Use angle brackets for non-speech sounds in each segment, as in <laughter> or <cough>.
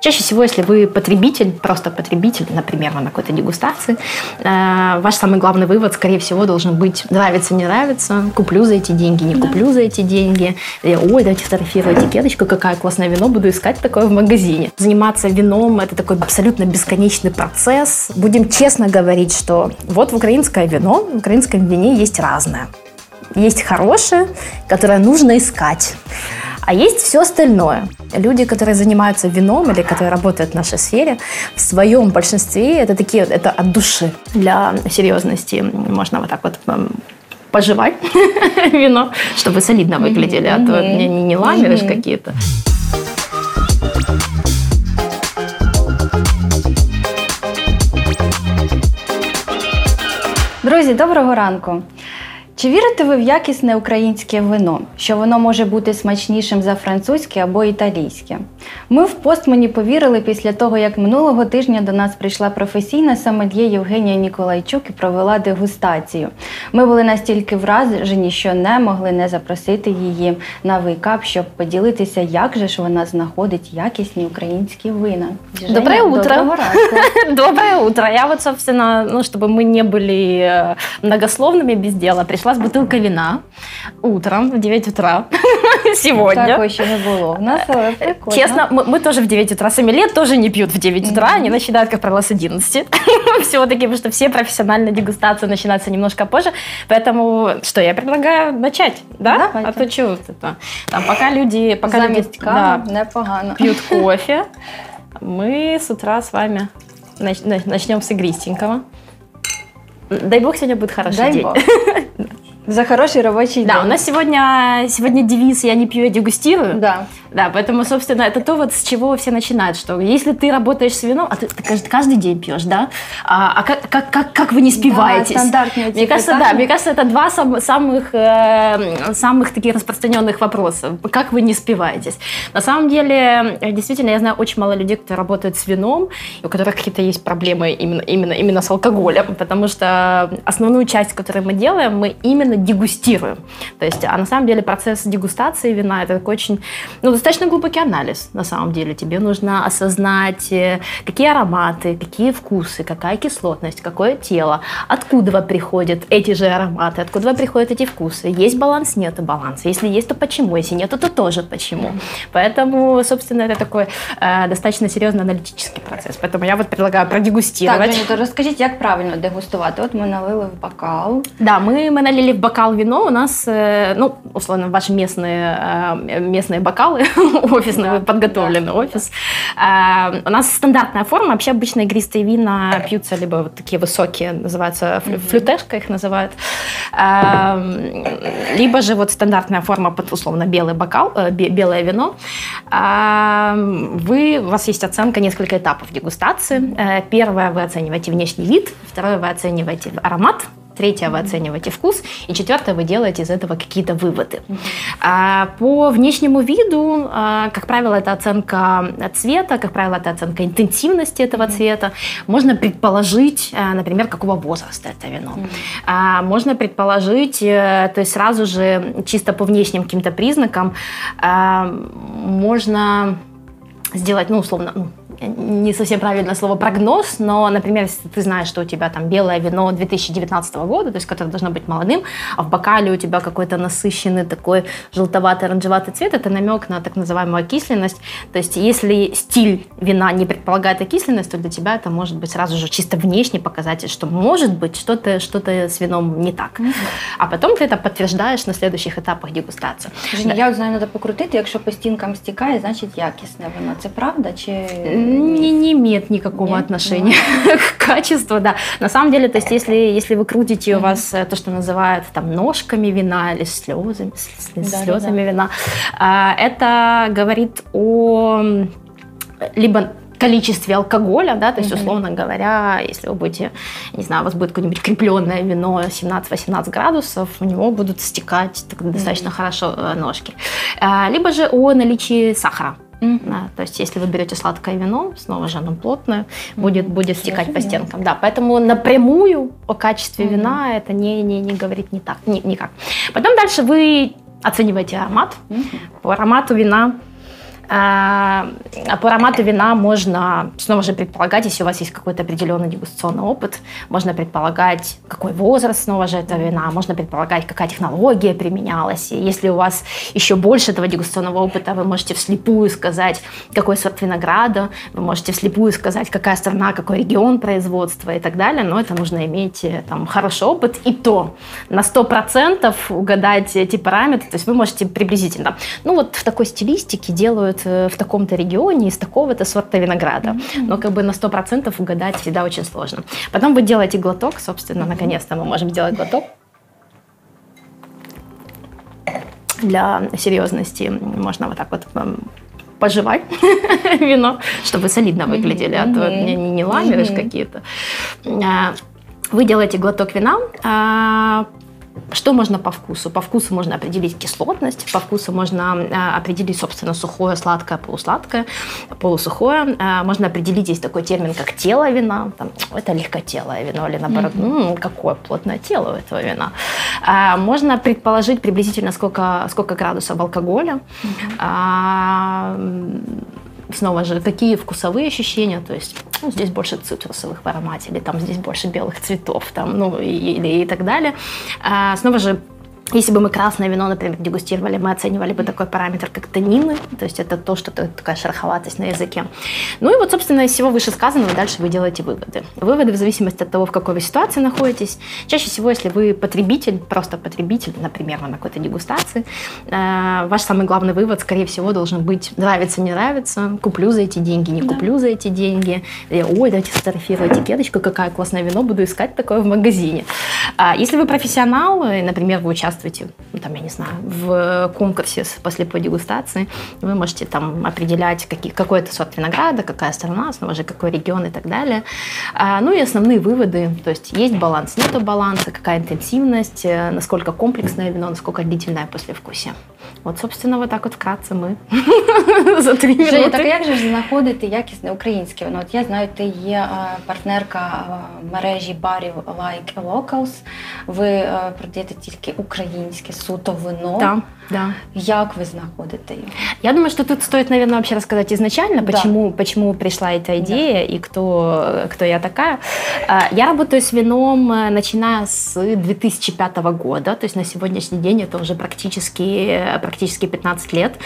Чаще всего, если вы потребитель, просто потребитель, например, на какой-то дегустации, э, ваш самый главный вывод, скорее всего, должен быть нравится, не нравится, куплю за эти деньги, не да. куплю за эти деньги. И, Ой, давайте фотографирую этикеточку, какая классное вино, буду искать такое в магазине. Заниматься вином – это такой абсолютно бесконечный процесс. Будем честно говорить, что вот в украинское вино, в украинском вине есть разное. Есть хорошее, которое нужно искать. А есть все остальное. Люди, которые занимаются вином или которые работают в нашей сфере, в своем большинстве это такие, это от души. Для серьезности можно вот так вот пожевать <laughs> вино, чтобы солидно выглядели, а то не, не, не ламеришь какие-то. Друзі, доброго ранку. Чи вірите ви в якісне українське вино, що воно може бути смачнішим за французьке або італійське? Ми в постмені повірили після того, як минулого тижня до нас прийшла професійна сомельє Євгенія Ніколайчук і провела дегустацію. Ми були настільки вражені, що не могли не запросити її на вейкап, щоб поділитися, як же ж вона знаходить якісні українські вина. Женя, Доброе утро. <laughs> Доброе утро. Я вот, собственно, ну, чтобы мы не были э, многословными без дела, пришла вас бутылка вина утром в 9 утра <laughs> сегодня. Такого еще не было. У нас прикольно. Честно, мы, мы тоже в 9 утра. Сами лет тоже не пьют в 9 утра, они начинают, как правило, с 11. <laughs> Все-таки, потому что все профессиональные дегустации начинаются немножко позже. Поэтому, что, я предлагаю начать, да? Давайте. А то чего это? Там, пока люди, пока люди да, непогано. пьют <laughs> кофе, мы с утра с вами начнем с игристенького. Дай бог сегодня будет хороший Дай день. Бог. За хороший рабочий да, день. Да, у нас сегодня, сегодня девиз «Я не пью, я дегустирую». Да. Да, поэтому, собственно, это то, вот с чего все начинают, что если ты работаешь с вином, а ты, ты каждый, каждый день пьешь, да, а, а как, как, как, как вы не спиваетесь? Да, стандартные Мне кажется, да, мне кажется, это два сам, самых, э, самых таких распространенных вопросов. Как вы не спиваетесь? На самом деле, действительно, я знаю очень мало людей, кто работает с вином, у которых какие-то есть проблемы именно, именно, именно с алкоголем, потому что основную часть, которую мы делаем, мы именно дегустируем. То есть, а на самом деле процесс дегустации вина, это такой очень, ну, достаточно глубокий анализ, на самом деле. Тебе нужно осознать, э, какие ароматы, какие вкусы, какая кислотность, какое тело, откуда приходят эти же ароматы, откуда приходят эти вкусы. Есть баланс, нет баланса. Если есть, то почему? Если нет, то тоже почему. Поэтому, собственно, это такой э, достаточно серьезный аналитический процесс. Поэтому я вот предлагаю продегустировать. Так, Женя, то розкажіть, як правильно дегустувати? От ми налили в бокал. Да, мы, мы налили в бокал вино. У нас, э, ну, условно, ваши местные, э, местные бокалы <laughs> офисный, да, подготовленный офис. Да. у нас стандартная форма. Вообще обычно игристые вина пьются либо вот такие высокие, называются флютешка их называют, либо же вот стандартная форма под условно белый бокал, э, белое вино. вы, у вас есть оценка, несколько этапов дегустации. Э, первое вы оцениваете внешний вид, второе вы оцениваете аромат, третье вы оцениваете вкус, и четвертое вы делаете из этого какие-то выводы. А, по внешнему виду, а, как правило, это оценка цвета, как правило, это оценка интенсивности этого цвета. Можно предположить, а, например, какого возраста это вино. А, можно предположить, э, то есть сразу же чисто по внешним каким-то признакам можно сделать, ну, условно, ну, не совсем правильное слово прогноз, но, например, если ты знаешь, что у тебя там белое вино 2019 года, то есть которое должно быть молодым, а в бокале у тебя какой-то насыщенный такой желтоватый, оранжеватый цвет, это намек на так называемую окисленность. То есть если стиль вина не предполагает окисленность, то для тебя это может быть сразу же чисто внешний показатель, что может быть что-то что с вином не так. Mm-hmm. А потом ты это подтверждаешь на следующих этапах дегустации. Женя, да. я знаю, треба покрутити, якщо по стінкам стікає, значить якісне вино. Це правда? Чи не, не имеет никакого Нет? отношения ну. <laughs> к качеству, да. На самом деле, то есть, если, если вы крутите у вас э, то, что называют там ножками вина или слезами, да, слезами да, да. вина, а, это говорит о либо количестве алкоголя, да, то есть, условно говоря, если вы будете, не знаю, у вас будет какое-нибудь крепленное вино 17-18 градусов, у него будут стекать так, достаточно хорошо э, ножки. А, либо же о наличии сахара. Mm-hmm. Да, то есть, если вы берете сладкое вино, снова же оно плотное, mm-hmm. будет, будет стекать по стенкам. Да, поэтому напрямую о качестве mm-hmm. вина это не, не, не говорит не так, не, никак. Потом дальше вы оцениваете аромат. Mm-hmm. По аромату вина А, по аромату вина можно снова же предполагать, если у вас есть какой-то определенный дегустационный опыт, можно предполагать, какой возраст снова же этого вина, можно предполагать, какая технология применялась. И если у вас еще больше этого дегустационного опыта, вы можете вслепую сказать, какой сорт винограда, вы можете вслепую сказать, какая страна, какой регион производства и так далее, но это нужно иметь э, там хороший опыт. И то на 100% угадать эти параметры, то есть вы можете приблизительно. Ну вот в такой стилистике делают Э, в таком-то регионе из такого-то сорта винограда. Но как бы на 100% угадать всегда очень сложно. Потом вы делаете глоток, собственно, наконец-то мы можем сделать глоток. Для серьезности можно вот так вот пожевать <laughs> вино, чтобы солидно выглядели, а то не, не, не ламеришь какие-то. А, вы делаете глоток вина, а, что можно по вкусу? По вкусу можно определить кислотность, по вкусу можно э, определить, собственно, сухое, сладкое, полусладкое, полусухое. Э, можно определить, есть такой термин, как тело вина. Там, это легкотелое вино или наоборот, mm-hmm. ну, какое плотное тело у этого вина. Э, можно предположить приблизительно, сколько, сколько градусов алкоголя. Mm-hmm снова же, какие вкусовые ощущения, то есть ну, здесь больше цитрусовых в аромате, или там здесь больше белых цветов, там, ну, и, и, и так далее. А, снова же, если бы мы красное вино, например, дегустировали, мы оценивали бы такой параметр, как танины, то есть это то, что такая шероховатость на языке. Ну и вот, собственно, из всего вышесказанного дальше вы делаете выводы. Выводы в зависимости от того, в какой вы ситуации находитесь. Чаще всего, если вы потребитель, просто потребитель, например, на какой-то дегустации, э, ваш самый главный вывод, скорее всего, должен быть нравится, не нравится, куплю за эти деньги, не да. куплю за эти деньги, ой, дайте сфотографировать этикеточку, какая классное вино, буду искать такое в магазине. А если вы профессионал, например, вы участвуете участвуете, ну, там, я не знаю, в конкурсе по слепой дегустации, вы можете там определять какие, какой это сорт винограда, какая страна, снова же какой регион и так далее. А, ну и основные выводы, то есть есть баланс, нету баланса, какая интенсивность, э, насколько комплексное вино, насколько длительное послевкусие. От, собственно, вот так от вкратце ми <laughs> за три минути. Женя, так як же ж знаходити якісне українське вино? От я знаю, ти є партнерка мережі барів Like Locals. Ви продаєте тільки українське суто вино. Так. Да. Як вы знаходите его? Я думаю, что тут стоит, наверное, вообще рассказать изначально, почему, да. почему пришла эта идея да. и кто, кто я такая. А, я работаю с вином, э, начиная с 2005 года, то есть на сегодняшний день это уже практически, практически 15 лет.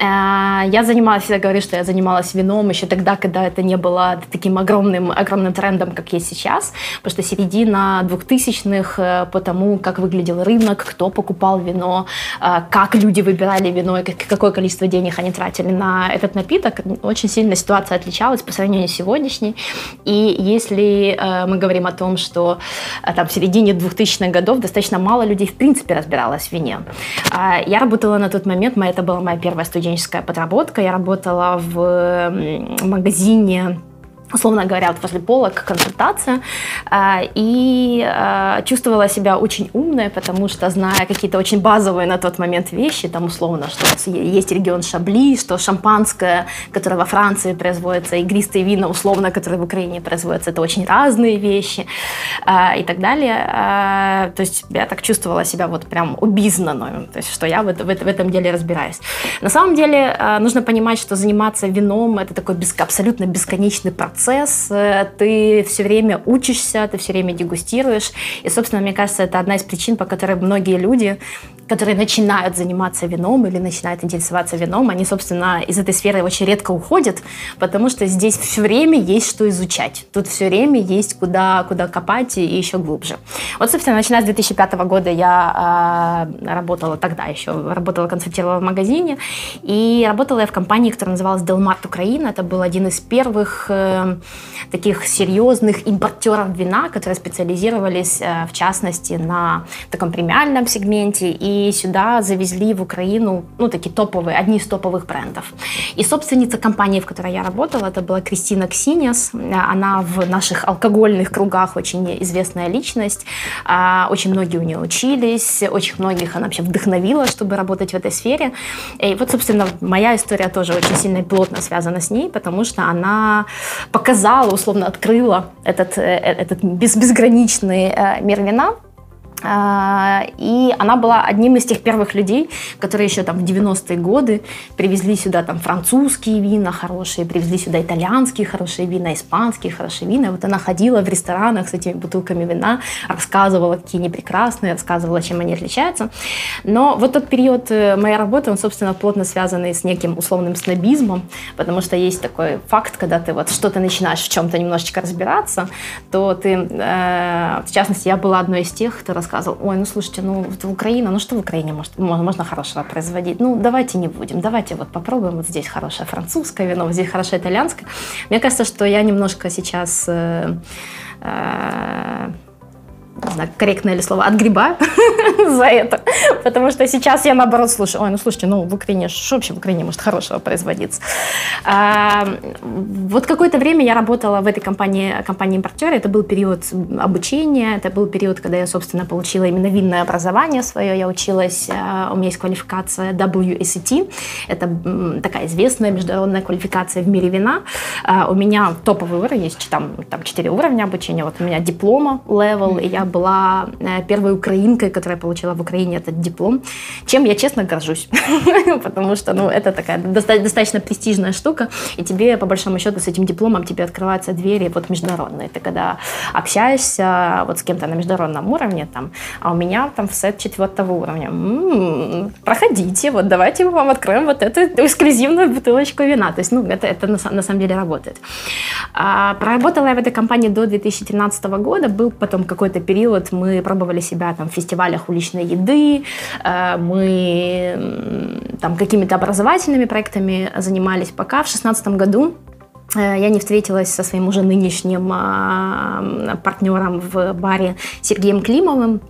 А, я занималась, всегда говорю, что я занималась вином еще тогда, когда это не было таким огромным, огромным трендом, как есть сейчас, потому что середина 2000-х, э, по тому, как выглядел рынок, кто покупал вино, э, как как люди выбирали вино и какое количество денег они тратили на этот напиток, очень сильно ситуация отличалась по сравнению с сегодняшней. И если э, мы говорим о том, что э, там в середине 2000-х годов достаточно мало людей в принципе разбиралось в вине. Э, я работала на тот момент, моя, это была моя первая студенческая подработка, я работала в магазине условно говоря, вот возле полок консультация, а, и а, чувствовала себя очень умной, потому что, зная какие-то очень базовые на тот момент вещи, там условно, что есть регион Шабли, что шампанское, которое во Франции производится, игристые вина, условно, которые в Украине производятся, это очень разные вещи а, и так далее. То есть я так чувствовала себя вот прям обизнанную, то есть что я в, в, этом деле разбираюсь. На самом деле нужно понимать, что заниматься вином – это такой абсолютно бесконечный процесс, процесс, э, ты все время учишься, ты все время дегустируешь. И, собственно, мне кажется, это одна из причин, по которой многие люди которые начинают заниматься вином или начинают интересоваться вином, они, собственно, из этой сферы очень редко уходят, потому что здесь все время есть что изучать. Тут все время есть куда, куда копать и еще глубже. Вот, собственно, начиная с 2005 года я э, работала тогда еще, работала, консультировала в магазине, и работала я в компании, которая называлась Делмарт Украина. Это был один из первых э, таких серьезных импортеров вина, которые специализировались, э, в частности, на таком премиальном сегменте и сюда завезли в Украину, ну, такие топовые, одни из топовых брендов. И собственница компании, в которой я работала, это была Кристина Ксиниас. Она в наших алкогольных кругах очень известная личность. А, очень многие у нее учились, очень многих она вообще вдохновила, чтобы работать в этой сфере. И вот, собственно, моя история тоже очень сильно и плотно связана с ней, потому что она показала, условно открыла этот, э, этот безграничный э, мир вина, и она была одним из тех первых людей, которые еще там в 90-е годы привезли сюда там французские вина хорошие, привезли сюда итальянские хорошие вина, испанские хорошие вина. Вот она ходила в ресторанах с этими бутылками вина, рассказывала, какие они прекрасные, рассказывала, чем они отличаются. Но вот тот период э, моей работы, он, собственно, плотно связанный с неким условным снобизмом, потому что есть такой факт, когда ты вот что-то начинаешь в чем-то немножечко разбираться, то ты, э, в частности, я была одной из тех, кто рассказывал, ой, ну слушайте, ну Украина, ну что в Украине может, можно хорошего производить? Ну давайте не будем, давайте вот попробуем, вот здесь хорошее французское вино, вот здесь хорошее итальянское. Мне кажется, что я немножко сейчас э, э, не знаю, корректное ли слово, отгребаю <laughs> за это. Потому что сейчас я наоборот слушаю, ой, ну слушайте, ну в Украине, что вообще в Украине может хорошего производиться? А, вот какое-то время я работала в этой компании, компании-импортере, это был период обучения, это был период, когда я, собственно, получила именно винное образование свое, я училась, а, у меня есть квалификация WSET, это такая известная международная квалификация в мире вина. А, у меня топовый уровень, есть там, там 4 уровня обучения, вот у меня диплома level, и я была э, первой украинкой, которая получила в Украине этот диплом, чем я честно горжусь, <laughs> потому что ну, это такая достаточно престижная штука, и тебе, по большому счету, с этим дипломом тебе открываются двери вот международные. Ты когда общаешься вот с кем-то на международном уровне, там, а у меня там в сет четвертого уровня, м-м, проходите, вот давайте мы вам откроем вот эту эксклюзивную бутылочку вина. То есть, ну, это, это на, на самом деле работает. А, проработала я в этой компании до 2013 года, был потом какой-то период период мы пробовали себя там, в фестивалях уличной еды, э, мы там какими-то образовательными проектами занимались, пока в 2016 году э, я не встретилась со своим уже нынешним а, партнером в баре Сергеем Климовым,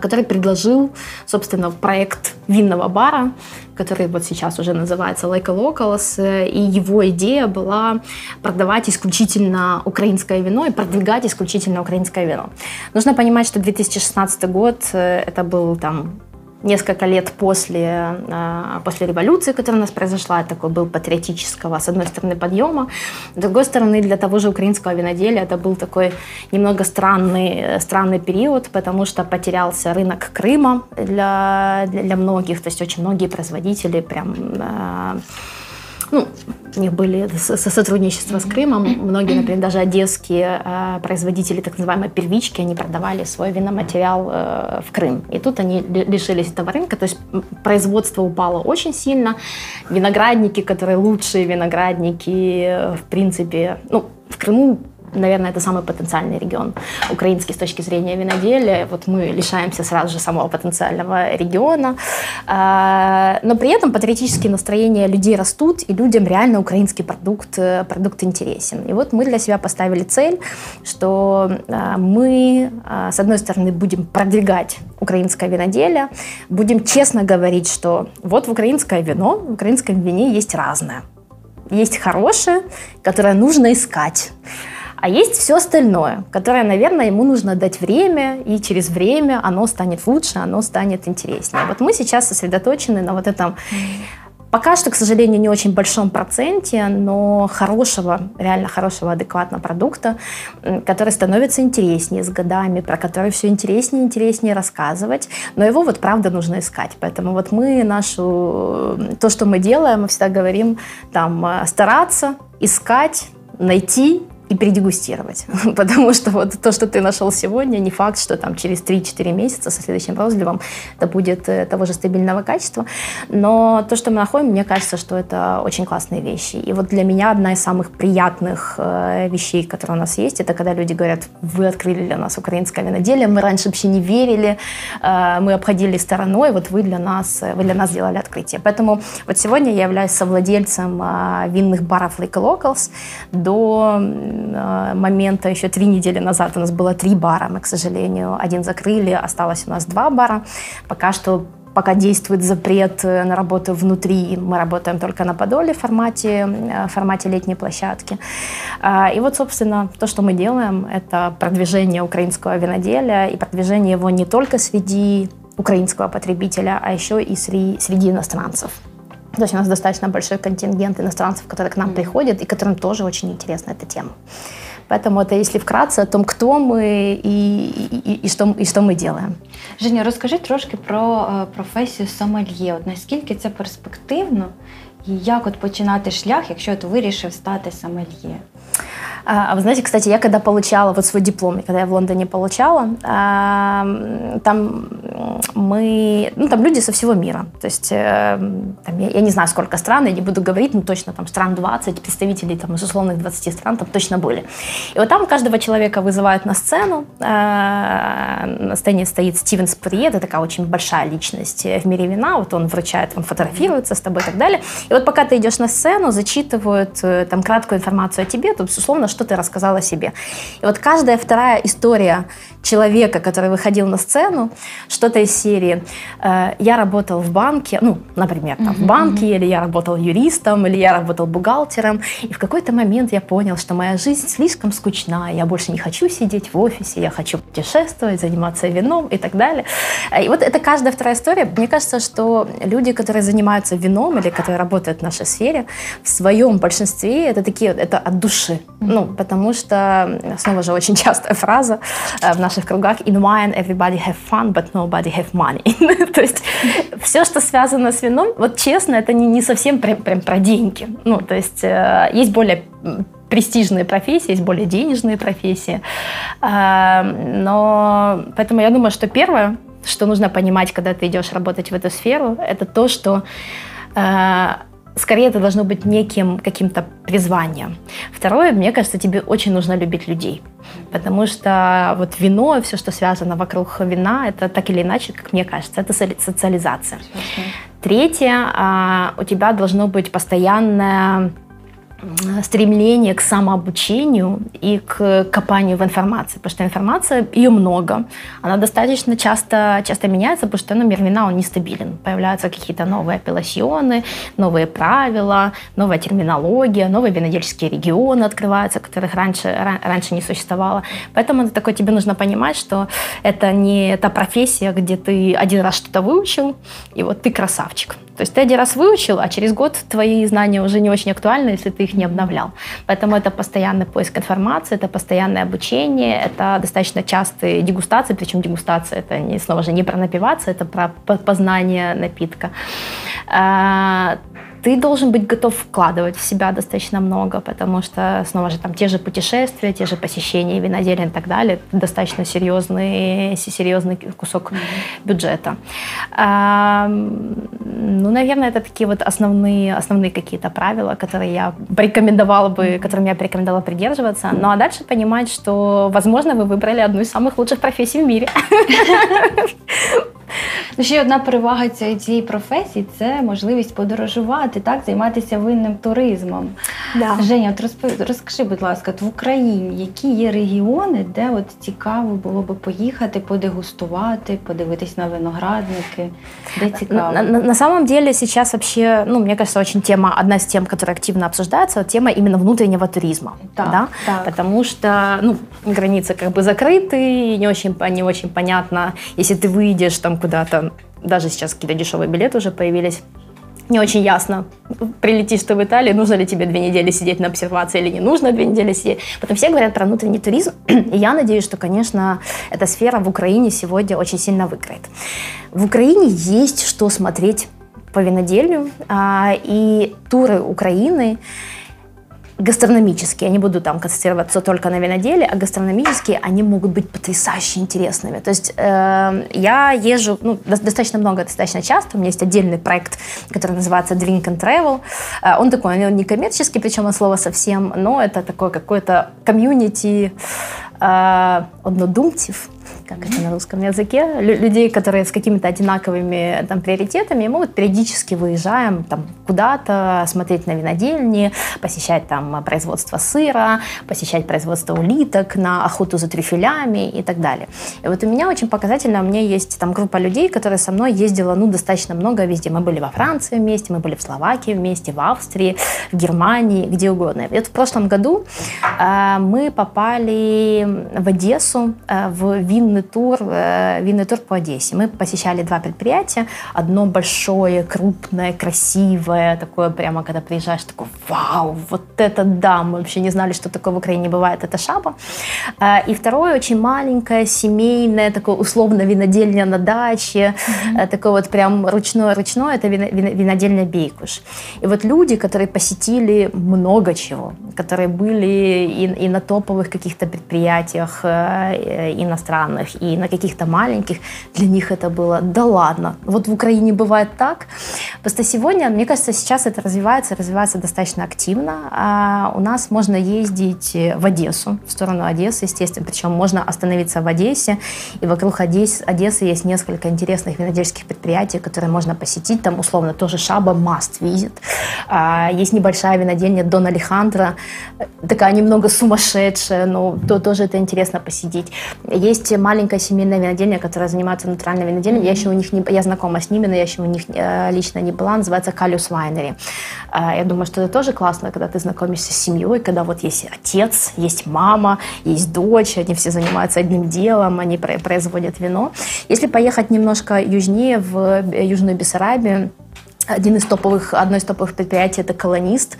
который предложил, собственно, проект винного бара, который вот сейчас уже называется Like a Locals, э, и его идея была продавать исключительно украинское вино и продвигать исключительно украинское вино. Нужно понимать, что 2016 год э, это был там несколько лет после, а, после революции, которая у нас произошла, такой был патриотического, с одной стороны, подъема, с другой стороны, для того же украинского виноделия это был такой немного странный, странный период, потому что потерялся рынок Крыма для, для многих, то есть очень многие производители прям а, ну, у них были сотрудничества с Крымом. Многие, например, даже одесские э, производители так называемой первички, они продавали свой виноматериал э, в Крым. И тут они лишились этого рынка, то есть производство упало очень сильно. Виноградники, которые лучшие виноградники, э, в принципе, ну, в Крыму наверное, это самый потенциальный регион украинский с точки зрения виноделия. Вот мы лишаемся сразу же самого потенциального региона. А, но при этом патриотические настроения людей растут, и людям реально украинский продукт, э, продукт интересен. И вот мы для себя поставили цель, что а, мы, а, с одной стороны, будем продвигать украинское виноделие, будем честно говорить, что вот в украинское вино, в украинском вине есть разное. Есть хорошее, которое нужно искать. А есть все остальное, которое, наверное, ему нужно дать время, и через время оно станет лучше, оно станет интереснее. Вот мы сейчас сосредоточены на вот этом Пока что, к сожалению, не очень большом проценте, но хорошего, реально хорошего, адекватного продукта, который становится интереснее с годами, про который все интереснее и интереснее рассказывать. Но его вот правда нужно искать. Поэтому вот мы нашу, то, что мы делаем, мы всегда говорим, там, э, стараться, искать, найти и передегустировать. <laughs> Потому что вот то, что ты нашел сегодня, не факт, что там через 3-4 месяца со следующим розливом это будет э, того же стабильного качества. Но то, что мы находим, мне кажется, что это очень классные вещи. И вот для меня одна из самых приятных э, вещей, которые у нас есть, это когда люди говорят, вы открыли для нас украинское виноделие, мы раньше вообще не верили, э, мы обходили стороной, вот вы для нас, вы для нас сделали открытие. Поэтому вот сегодня я являюсь совладельцем винных баров Lake Locals до момента, еще три недели назад у нас было три бара, мы, к сожалению, один закрыли, осталось у нас два бара. Пока что пока действует запрет э, на работу внутри, мы работаем только на Подоле в формате, э, в формате летней площадки. А, и вот, собственно, то, что мы делаем, это продвижение украинского виноделия и продвижение его не только среди украинского потребителя, а еще и среди, среди иностранцев. То есть у нас достаточно большой контингент иностранцев, которые к нам mm-hmm. приходят и которым тоже очень интересна эта тема. Поэтому это, если вкратце, о том, кто мы и, и, и, что, и что мы делаем. Женя, розкажи трошки про е, професію сомельє. От наскільки це перспективно, і як от починати шлях, якщо от вирішив стати сомельє? А вы знаете, кстати, я когда получала вот свой диплом, когда я в Лондоне получала, там мы, ну там люди со всего мира, то есть э, там, я, я не знаю, сколько стран, я не буду говорить, но точно там стран 20, представителей там из условных 20 стран там точно были. И вот там каждого человека вызывают на сцену, на сцене стоит Стивен Спурье, это такая очень большая личность в мире вина, вот он вручает, он фотографируется с тобой и так далее. И вот пока ты идешь на сцену, зачитывают э, там краткую информацию о тебе, то, безусловно, что ты рассказал о себе. И вот каждая вторая история человека, который выходил на сцену, что-то из серии э, «Я работал в банке», ну, например, там, в банке, или «Я работал юристом», или «Я работал бухгалтером». И в какой-то момент я понял, что моя жизнь слишком скучна, я больше не хочу сидеть в офисе, я хочу путешествовать, заниматься вином и так далее. И вот это каждая вторая история. Мне кажется, что люди, которые занимаются вином или которые работают в нашей сфере, в своем большинстве это такие, это от души. Ну, потому что, снова же, очень частая фраза э, в наших кругах «In wine everybody have fun, but nobody have money». <laughs> То есть все, что связано с вином, вот честно, это не, не совсем прям, прям про деньги. Ну, то есть э, есть более престижные профессии, есть более денежные профессии. Э, но поэтому я думаю, что первое, что нужно понимать, когда ты идешь работать в эту сферу, это то, что скорее это должно быть неким каким-то призванием. Второе, мне кажется, тебе очень нужно любить людей. Потому что вот вино, все, что связано вокруг вина, это так или иначе, как мне кажется, это социализация. Третье, а, у тебя должно быть постоянное стремление к самообучению и к копанию в информации, потому что информация, ее много, она достаточно часто, часто меняется, потому что ну, мир вина, он нестабилен. Появляются какие-то новые апелласьоны, новые правила, новая терминология, новые винодельческие регионы открываются, которых раньше, раньше не существовало. Поэтому такое тебе нужно понимать, что это не та профессия, где ты один раз что-то выучил, и вот ты красавчик. То есть ты один раз выучил, а через год твои знания уже не очень актуальны, если ты их не обновлял. Поэтому это постоянный поиск информации, это постоянное обучение, это достаточно частые дегустации, причем дегустация это не, снова же не про напиваться, это про познание напитка. Ты должен быть готов вкладывать в себя достаточно много, потому что, снова же, там те же путешествия, те же посещения виноделия и так далее, достаточно серьезный, серьезный кусок mm-hmm. бюджета. А, ну, наверное, это такие вот основные, основные какие-то правила, которые я порекомендовала бы, которым я порекомендовала придерживаться. Ну, а дальше понимать, что, возможно, вы выбрали одну из самых лучших профессий в мире. <laughs> Ну, Ще одна перевага цієї професії це можливість подорожувати, так, займатися винним туризмом. Да. Женя, от розпов... розкажи, будь ласка, от в Україні які є регіони, де от цікаво було би поїхати, подегустувати, подивитись на виноградники, де цікаво? На, на, на самом деле сейчас вообще, ну, мне кажется, очень тема, одна из тем, которая активно обсуждается, тема именно внутреннего туризма. Так, да? Так. Потому что, ну, границы как бы закрыты, не очень, не очень понятно, если ты выйдешь там куда-то, даже сейчас какие-то дешевые билеты уже появились, не очень ясно, прилетишь ты в Италию, нужно ли тебе две недели сидеть на обсервации или не нужно две недели сидеть. Потом все говорят про внутренний туризм, <clears throat> и я надеюсь, что, конечно, эта сфера в Украине сегодня очень сильно выиграет. В Украине есть что смотреть по виноделию, а, и туры Украины гастрономические, я не буду там концентрироваться только на виноделии, а гастрономические, они могут быть потрясающе интересными. То есть э, я езжу ну, достаточно много, достаточно часто. У меня есть отдельный проект, который называется Drink and Travel. Э, он такой, он не коммерческий, причем от слова совсем, но это такой какой-то комьюнити однодумцев, как это на русском языке, людей, которые с какими-то одинаковыми там, приоритетами, мы вот периодически выезжаем там, куда-то, смотреть на винодельни, посещать там производство сыра, посещать производство улиток, на охоту за трюфелями и так далее. И вот у меня очень показательно, у меня есть там группа людей, которые со мной ездила, ну, достаточно много везде. Мы были во Франции вместе, мы были в Словакии вместе, в Австрии, в Германии, где угодно. И вот в прошлом году э, мы попали в Одессу, э, в винный тур, э, винный тур по Одессе. Мы посещали два предприятия. Одно большое, крупное, красивое, такое прямо, когда приезжаешь, такой, вау, вот это да, мы вообще не знали, что такое в Украине бывает, это шаба. Э, и второе очень маленькое, семейное, такое условно винодельня на даче, mm-hmm. такое вот прям ручное-ручное, это винодельня Бейкуш. И вот люди, которые посетили много чего, которые были и, и на топовых каких-то предприятиях э, иностранных, и на каких-то маленьких, для них это было, да ладно, вот в Украине бывает так. Просто сегодня, мне кажется, сейчас это развивается, развивается достаточно активно. А у нас можно ездить в Одессу, в сторону Одессы, естественно, причем можно остановиться в Одессе, и вокруг Одессы, Одессы есть несколько интересных винодельских предприятий, которые можно посетить, там условно тоже Шаба must visit. А, есть небольшая винодельня Дон Алехандро, такая немного сумасшедшая, но то, тоже это интересно посидеть. Есть маленькая семейная винодельня, которая занимается натуральным винодельней. Я еще у них не, я знакома с ними, но я еще у них э, лично не была. Называется Калюс Вайнери. А, я думаю, что это тоже классно, когда ты знакомишься с семьей, когда вот есть отец, есть мама, есть дочь, они все занимаются одним делом, они производят вино. Если поехать немножко южнее, в Южную Бессарабию, один из топовых, одно из топовых предприятий – это «Колонист».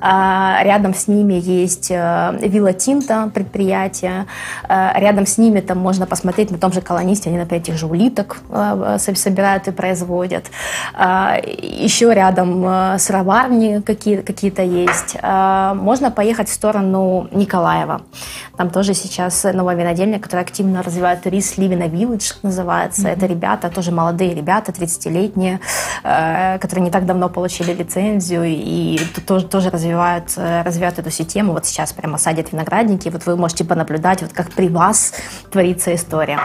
А, рядом с ними есть э, «Вилла Тинта» предприятие. А, рядом с ними там можно посмотреть на том же «Колонисте». Они, например, этих же улиток э, собирают и производят. А, Еще рядом э, сыроварни какие- какие-то есть. Можно поехать в сторону Николаева. Там тоже сейчас новая винодельня, которая активно развивает туризм «Ливина Village» называется. Mm-hmm. Это ребята, тоже молодые ребята, 30-летние, которые не так давно получили лицензию и тоже, тоже развивают, э, развивают эту систему. Вот сейчас прямо садят виноградники, вот вы можете понаблюдать, вот как при вас творится история.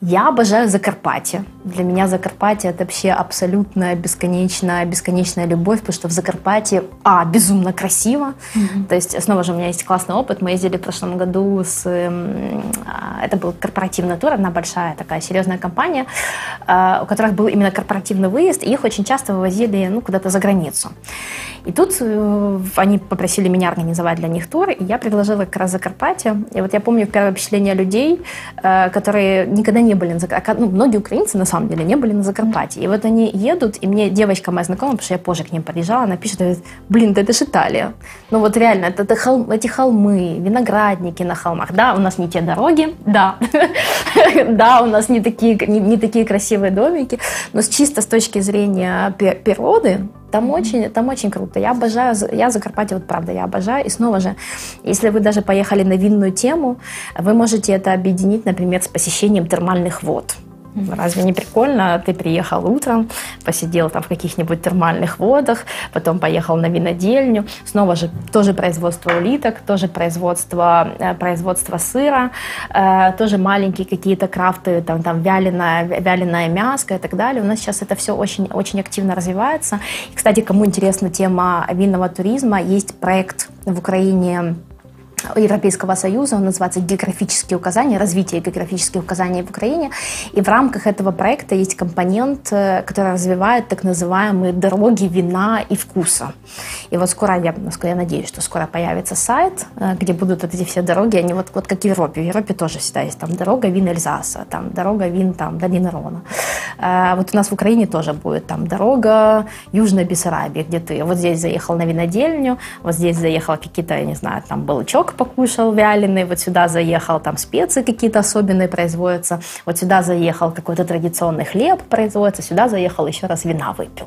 Я обожаю Закарпатье. Для меня Закарпатье это вообще абсолютная бесконечная, бесконечная любовь, потому что в Закарпатье, а, безумно красиво. Mm-hmm. То есть, снова же у меня есть классный опыт. Мы ездили в прошлом году с... А, это был корпоративный тур, одна большая такая серьезная компания, а, у которых был именно корпоративный выезд, и их очень часто вывозили ну, куда-то за границу. И тут э, они попросили меня организовать для них тур, и я предложила как раз Закарпатье. И вот я помню первое впечатление людей, э, которые никогда не были на Закарпатье. Ну, многие украинцы, на самом деле, не были на Закарпатье. И вот они едут, и мне девочка моя знакомая, потому что я позже к ним приезжала, она пишет, говорит, блин, да это же Италия. Ну вот реально, это, это холм, эти холмы, виноградники на холмах. Да, у нас не те дороги, да. <laughs> да, у нас не такие, не, не такие красивые домики, но чисто с точки зрения природы, там очень, там очень круто. Я обожаю, я Закарпатье, вот правда, я обожаю. И снова же, если вы даже поехали на винную тему, вы можете это объединить, например, с посещением термальных вод. Разве не прикольно? Ты приехал утром, посидел там в каких-нибудь термальных водах, потом поехал на винодельню. Снова же тоже производство улиток, тоже производство, э, производство сыра, э, тоже маленькие какие-то крафты, там, там вяленое, вяленое мяско и так далее. У нас сейчас это все очень, очень активно развивается. И, кстати, кому интересна тема винного туризма, есть проект в Украине Европейского Союза, он называется «Географические указания», «Развитие географических указаний в Украине». И в рамках этого проекта есть компонент, э, который развивает так называемые дороги вина и вкуса. И вот скоро, я, я надеюсь, что скоро появится сайт, э, где будут эти все дороги, они вот, вот как в Европе. В Европе тоже всегда есть там дорога вин Эльзаса, там дорога вин там Долины Рона. Э, вот у нас в Украине тоже будет там дорога Южной Бессарабии, где ты вот здесь заехал на винодельню, вот здесь заехал какие-то, я не знаю, там балычок покушал вяленый, вот сюда заехал, там специи какие-то особенные производятся, вот сюда заехал какой-то традиционный хлеб производится, сюда заехал еще раз вина выпил.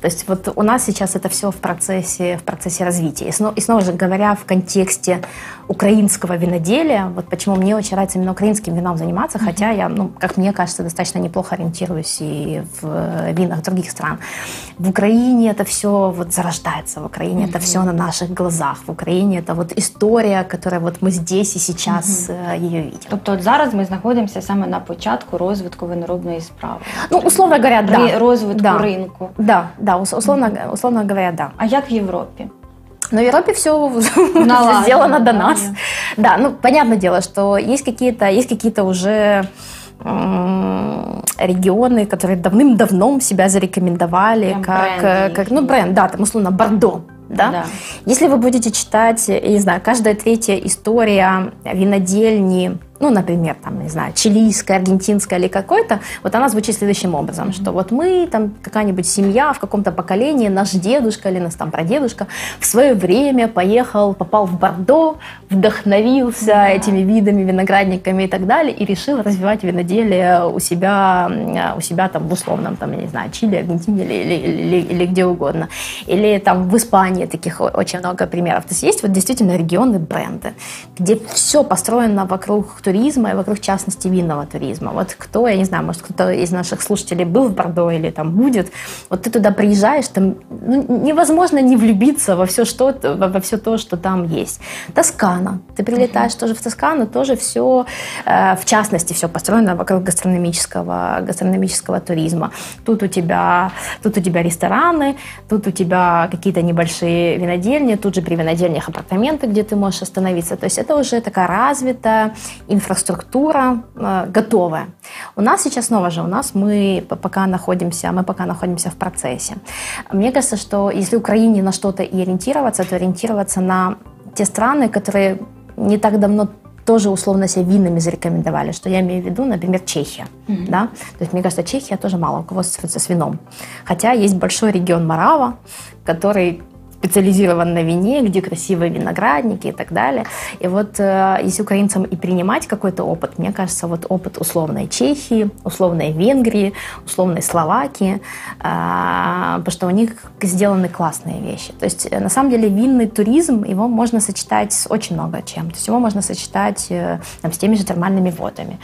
То есть вот у нас сейчас это все в процессе, в процессе развития. И снова, и снова же говоря в контексте украинского виноделия, вот почему мне очень нравится именно украинским вином заниматься, хотя я, ну, как мне кажется, достаточно неплохо ориентируюсь и в винах других стран. В Украине это все вот зарождается, в Украине mm-hmm. это все на наших глазах, в Украине это вот история, которая вот ми здесь і сейчас mm-hmm. її видим. Тобто от зараз ми знаходимося саме на початку розвитку виноробної справи. Ну, условно говоря, да. розвитку да. ринку. Да, да, условно, mm-hmm. условно говоря, да. А як в Європі? Но в Европе все <laughs> сделано до нас. Да, ну, понятное дело, что есть какие-то, есть какие-то уже регионы, которые давным-давно себя зарекомендовали Прям как, бренды, как ну, бренд, да, там условно Бордо, да? да. Если вы будете читать, я не знаю, каждая третья история винодельни ну, например, там, не знаю, чилийская, аргентинская или какой-то, вот она звучит следующим образом, что вот мы, там, какая-нибудь семья в каком-то поколении, наш дедушка или нас там прадедушка в свое время поехал, попал в Бордо, вдохновился mm-hmm. этими видами, виноградниками и так далее, и решил развивать виноделие у себя, у себя там в условном, там, я не знаю, Чили, Аргентине или, или, или, или где угодно. Или там в Испании таких очень много примеров. То есть есть вот действительно регионы, бренды, где все построено вокруг туризма и вокруг, в частности, винного туризма. Вот кто, я не знаю, может, кто-то из наших слушателей был в Бордо или там будет, вот ты туда приезжаешь, там ну, невозможно не влюбиться во все, что, во, во все то, что там есть. Тоскана. Ты прилетаешь uh-huh. тоже в Тоскану, тоже все, э, в частности, все построено вокруг гастрономического, гастрономического туризма. Тут у тебя, тут у тебя рестораны, тут у тебя какие-то небольшие винодельни, тут же при винодельнях апартаменты, где ты можешь остановиться. То есть это уже такая развитая инфраструктура э, готовая. У нас сейчас снова же, у нас мы пока находимся, мы пока находимся в процессе. Мне кажется, что если Украине на что-то и ориентироваться, то ориентироваться на те страны, которые не так давно тоже условно себя винами зарекомендовали, что я имею в виду, например, Чехия. Mm-hmm. Да? То есть, мне кажется, Чехия тоже мало руководствуется с вином. Хотя есть большой регион Марава, который специализирован на вине, где красивые виноградники и так далее. И вот э, если украинцам и принимать какой-то опыт, мне кажется, вот опыт условной Чехии, условной Венгрии, условной Словакии, э, потому что у них сделаны классные вещи. То есть э, на самом деле винный туризм, его можно сочетать с очень много чем. То есть его можно сочетать там, с теми же термальными водами.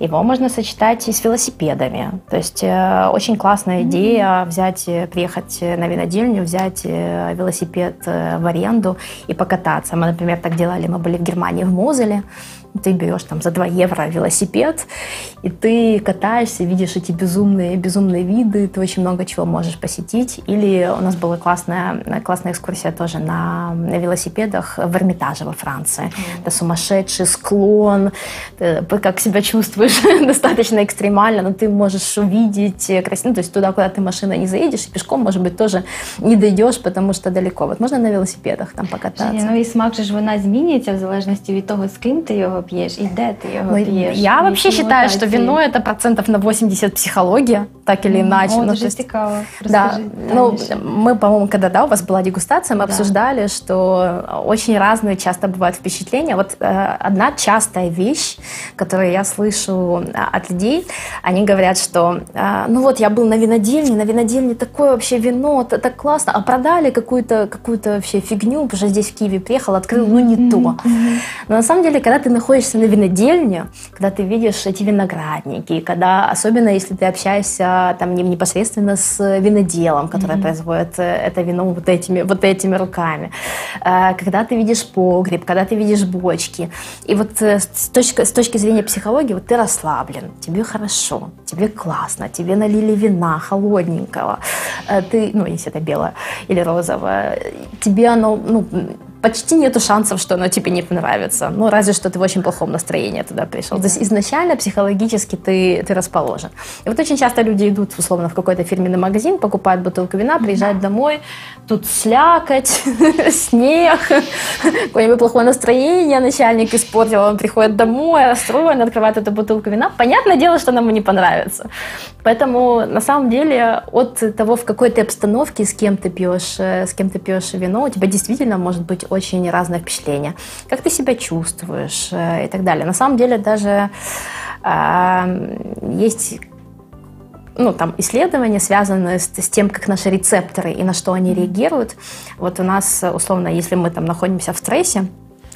Его можно сочетать и с велосипедами. То есть очень классная идея взять, приехать на винодельню, взять велосипед велосипед в аренду и покататься. Мы, например, так делали, мы были в Германии, в Мозеле, ты берешь там за 2 евро велосипед, и ты катаешься, видишь эти безумные, безумные виды, ты очень много чего можешь посетить. Или у нас была классная, классная экскурсия тоже на, на велосипедах в Эрмитаже во Франции. Mm. Это сумасшедший склон, ты как себя чувствуешь <laughs> достаточно экстремально, но ты можешь увидеть красиво, ну, то есть туда, куда ты машиной не заедешь, и пешком, может быть, тоже не дойдешь, потому что далеко. Вот можно на велосипедах там покататься. Ну і смак же ж вона змінюється в залежності від того, з ким ти його пьешь и де ты его ну, пьешь. Я вообще считаю, что вино это процентов на 80 психология, так или иначе. О, ну, дуже цікаво. Да, ну, мы, по-моему, когда да, у вас была дегустация, мы да. обсуждали, что очень разные часто бывают впечатления. Вот э, одна частая вещь, которую я слышу э, от людей, они говорят, что э, ну вот я был на винодельне, на винодельне такое вообще вино, это так классно, а продали какую-то какую вообще фигню, потому что здесь в Киеве приехал, открыл, ну не mm-hmm. то. Но на самом деле, когда ты находишься на винодельне, когда ты видишь эти виноградники, когда, особенно если ты общаешься там непосредственно с виноделом, который mm-hmm. производит э, это вино вот этими, вот этими руками, э, когда ты видишь погреб, когда ты видишь бочки, и вот э, с точки, с точки зрения психологии, вот ты расслаблен, тебе хорошо, тебе классно, тебе налили вина холодненького, ты, ну, если это белое или розовое, тебе оно, ну, почти нету шансов, что оно тебе не понравится. Ну, разве что ты в очень плохом настроении туда пришел. То есть изначально психологически ты, ты расположен. И вот очень часто люди идут, условно, в какой-то фирменный магазин, покупают бутылку вина, приезжают домой, тут слякоть, <laughs> снег, какое-нибудь плохое настроение, начальник испортил, он приходит домой, расстроен, открывает эту бутылку вина. Понятное дело, что нам ему не понравится. Поэтому, на самом деле, от того, в какой ты обстановке, с кем ты пьешь, э, с кем ты пьешь вино, у тебя действительно может быть очень разное впечатление. Как ты себя чувствуешь э, и так далее. На самом деле даже э, есть ну, там, исследования, связанные с, с тем, как наши рецепторы и на что они реагируют. Вот у нас, условно, если мы там находимся в стрессе,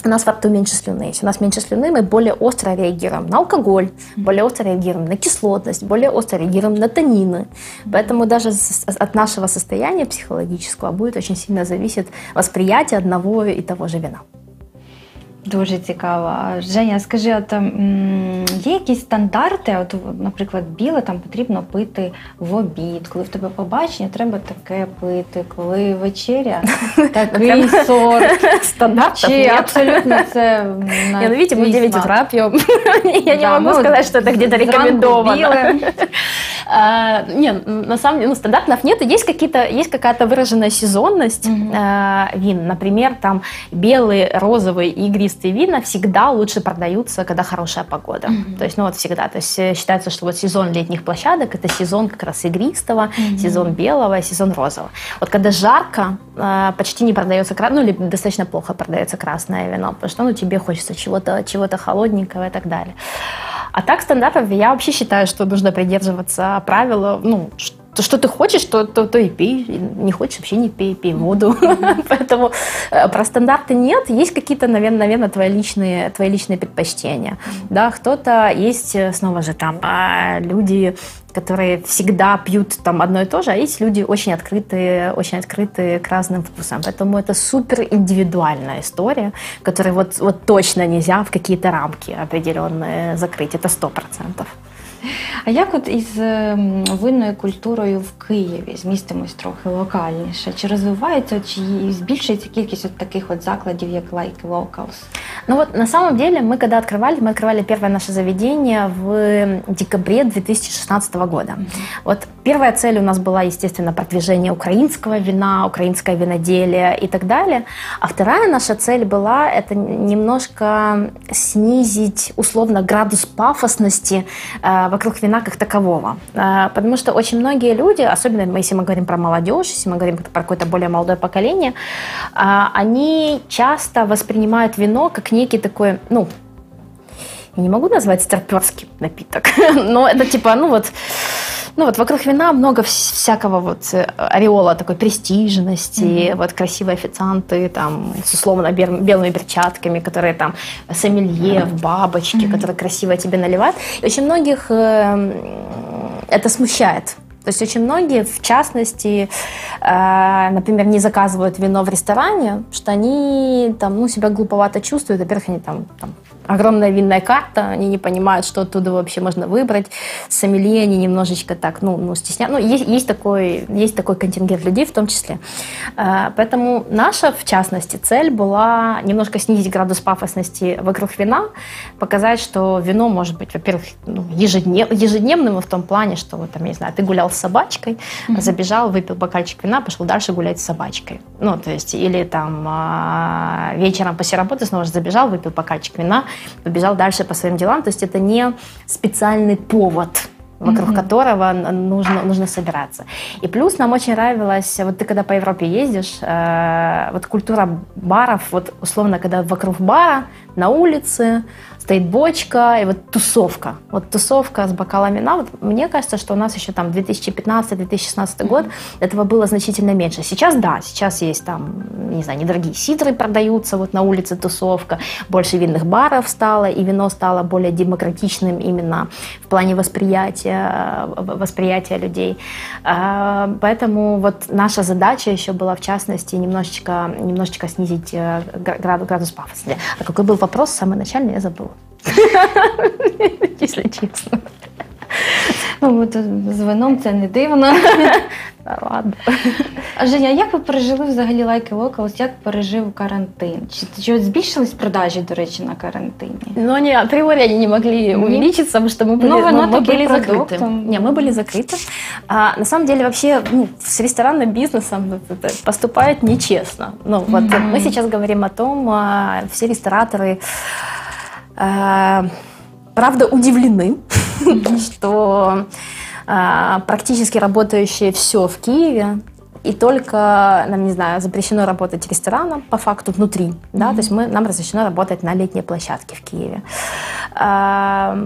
у нас во рту меньше слюны. Если у нас меньше слюны, мы более остро реагируем на алкоголь, более остро реагируем на кислотность, более остро реагируем на танины. Поэтому даже от нашего состояния психологического будет очень сильно зависеть восприятие одного и того же вина. Дуже цікаво. Женя, скажи, от є якісь стандарти? От, наприклад, біле там потрібно пити в обід, коли в тебе побачення, треба таке пити, коли вечеря <laughs> такий сорт. <laughs> Стандарт. Чи абсолютно це <laughs> Я, ну, видите, мы 9 утра пьем. Я не могу сказать, что это где-то рекомендовано. Не, на самом деле, ну, стандартов нет. Есть какие-то, есть какая-то выраженная сезонность вин. Например, там белый, розовый, игристый чистые вина всегда лучше продаются, когда хорошая погода. Mm-hmm. То есть, ну вот всегда. То есть э, считается, что вот сезон летних площадок это сезон как раз игристого, mm-hmm. сезон белого, сезон розового. Вот когда жарко, э, почти не продается красное, ну или достаточно плохо продается красное вино, потому что ну тебе хочется чего-то чего-то холодненького и так далее. А так стандартов я вообще считаю, что нужно придерживаться правила, ну, то, что ты хочешь, то, то, то и пей. Не хочешь, вообще не пей, пей воду. <laughs> Поэтому э, про стандарты нет. Есть какие-то, наверное, наверное твои личные, твои личные предпочтения. Да, кто-то есть, э, снова же, там, а, люди, которые всегда пьют там одно и то же, а есть люди очень открытые, очень открытые к разным вкусам. Поэтому это супер индивидуальная история, которую вот, вот точно нельзя в какие-то рамки определенные закрыть. Это сто процентов. А як от із ем, винною культурою в Києві змістимось трохи локальніше? Чи розвивається, чи збільшується кількість от таких от закладів, як Like Locals? Ну вот на самом деле мы когда открывали, мы открывали первое наше заведение в декабре 2016 года. Mm-hmm. Вот первая цель у нас была, естественно, продвижение украинского вина, украинское виноделие и так далее. А вторая наша цель была это немножко снизить условно градус пафосности э, вокруг вина как такового. Э, потому что очень многие люди, особенно если мы говорим про молодежь, если мы говорим про какое-то более молодое поколение, э, они часто воспринимают вино как некий такой, ну, не могу назвать старперский напиток, <laughs> но это типа, ну вот, ну вот вокруг вина много всякого вот э, ореола такой престижности, mm-hmm. вот красивые официанты там с условно белыми перчатками, которые там сомелье в бабочке, mm-hmm. которые красиво тебе наливают. И очень многих э, это смущает. То есть очень многие, в частности, э, например, не заказывают вино в ресторане, что они там, ну, себя глуповато чувствуют. Во-первых, они там, там огромная винная карта, они не понимают, что оттуда вообще можно выбрать. Сомелье они немножечко так, ну, ну стесняют. Ну, есть, есть, такой, есть такой контингент людей в том числе. Э, поэтому наша, в частности, цель была немножко снизить градус пафосности вокруг вина, показать, что вино может быть, во-первых, ну, ежеднев, ежедневным в том плане, что, вот, там, я не знаю, ты гулял с собачкой, mm-hmm. забежал, выпил бокальчик вина, пошел дальше гулять с собачкой. Ну, то есть, или там э, вечером после работы снова забежал, выпил бокальчик вина, побежал дальше по своим делам. То есть это не специальный повод вокруг mm-hmm. которого нужно, нужно собираться. И плюс нам очень нравилось, вот ты когда по Европе ездишь, э, вот культура баров, вот условно, когда вокруг бара, на улице, стоит бочка, и вот тусовка. Вот тусовка с бокалами на. Вот мне кажется, что у нас еще там 2015-2016 год этого было значительно меньше. Сейчас да, сейчас есть там, не знаю, недорогие сидры продаются, вот на улице тусовка, больше винных баров стало, и вино стало более демократичным именно в плане восприятия, восприятия людей. А, поэтому вот наша задача еще была, в частности, немножечко, немножечко снизить э, градус пафоса. А какой был вопрос самый начальный, я забыла. <laughs> Если чесно. Ну, з вином це не дивно. Ладно. А Женя, як ви пережили взагалі лайки Locals? Як пережив карантин? Чи, чи збільшились продажі, до речі, на карантині? Ну, не, априори они не могли увеличиться, потому что мы были, ну, мы, мы были закрыты. Не, мы были закрыты. А, на самом деле, вообще, ну, с ресторанным бизнесом поступают нечестно. Ну, вот mm-hmm. мы сейчас говорим о том, а, все рестораторы а, правда удивлены, <laughs> что а, практически работающее все в Киеве, и только, нам, не знаю, запрещено работать ресторанам по факту внутри, да, mm-hmm. то есть мы, нам разрешено работать на летней площадке в Киеве. А,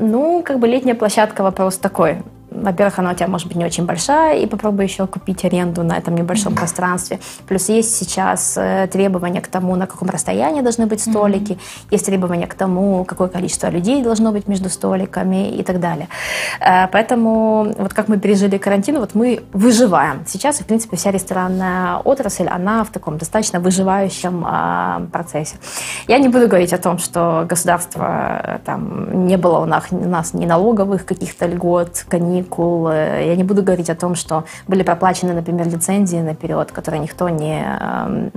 ну, как бы летняя площадка вопрос такой, во-первых, она у тебя может быть не очень большая, и попробуй еще купить аренду на этом небольшом mm-hmm. пространстве. Плюс есть сейчас э, требования к тому, на каком расстоянии должны быть столики, mm-hmm. есть требования к тому, какое количество людей должно быть между столиками и так далее. Э, поэтому вот как мы пережили карантин, вот мы выживаем. Сейчас, в принципе, вся ресторанная отрасль, она в таком достаточно выживающем а, процессе. Я не буду говорить о том, что государство э, там не было у нас, у нас ни налоговых каких-то льгот, каникул, каникул. Я не буду говорить о том, что были проплачены, например, лицензии наперед, которые никто не, эм,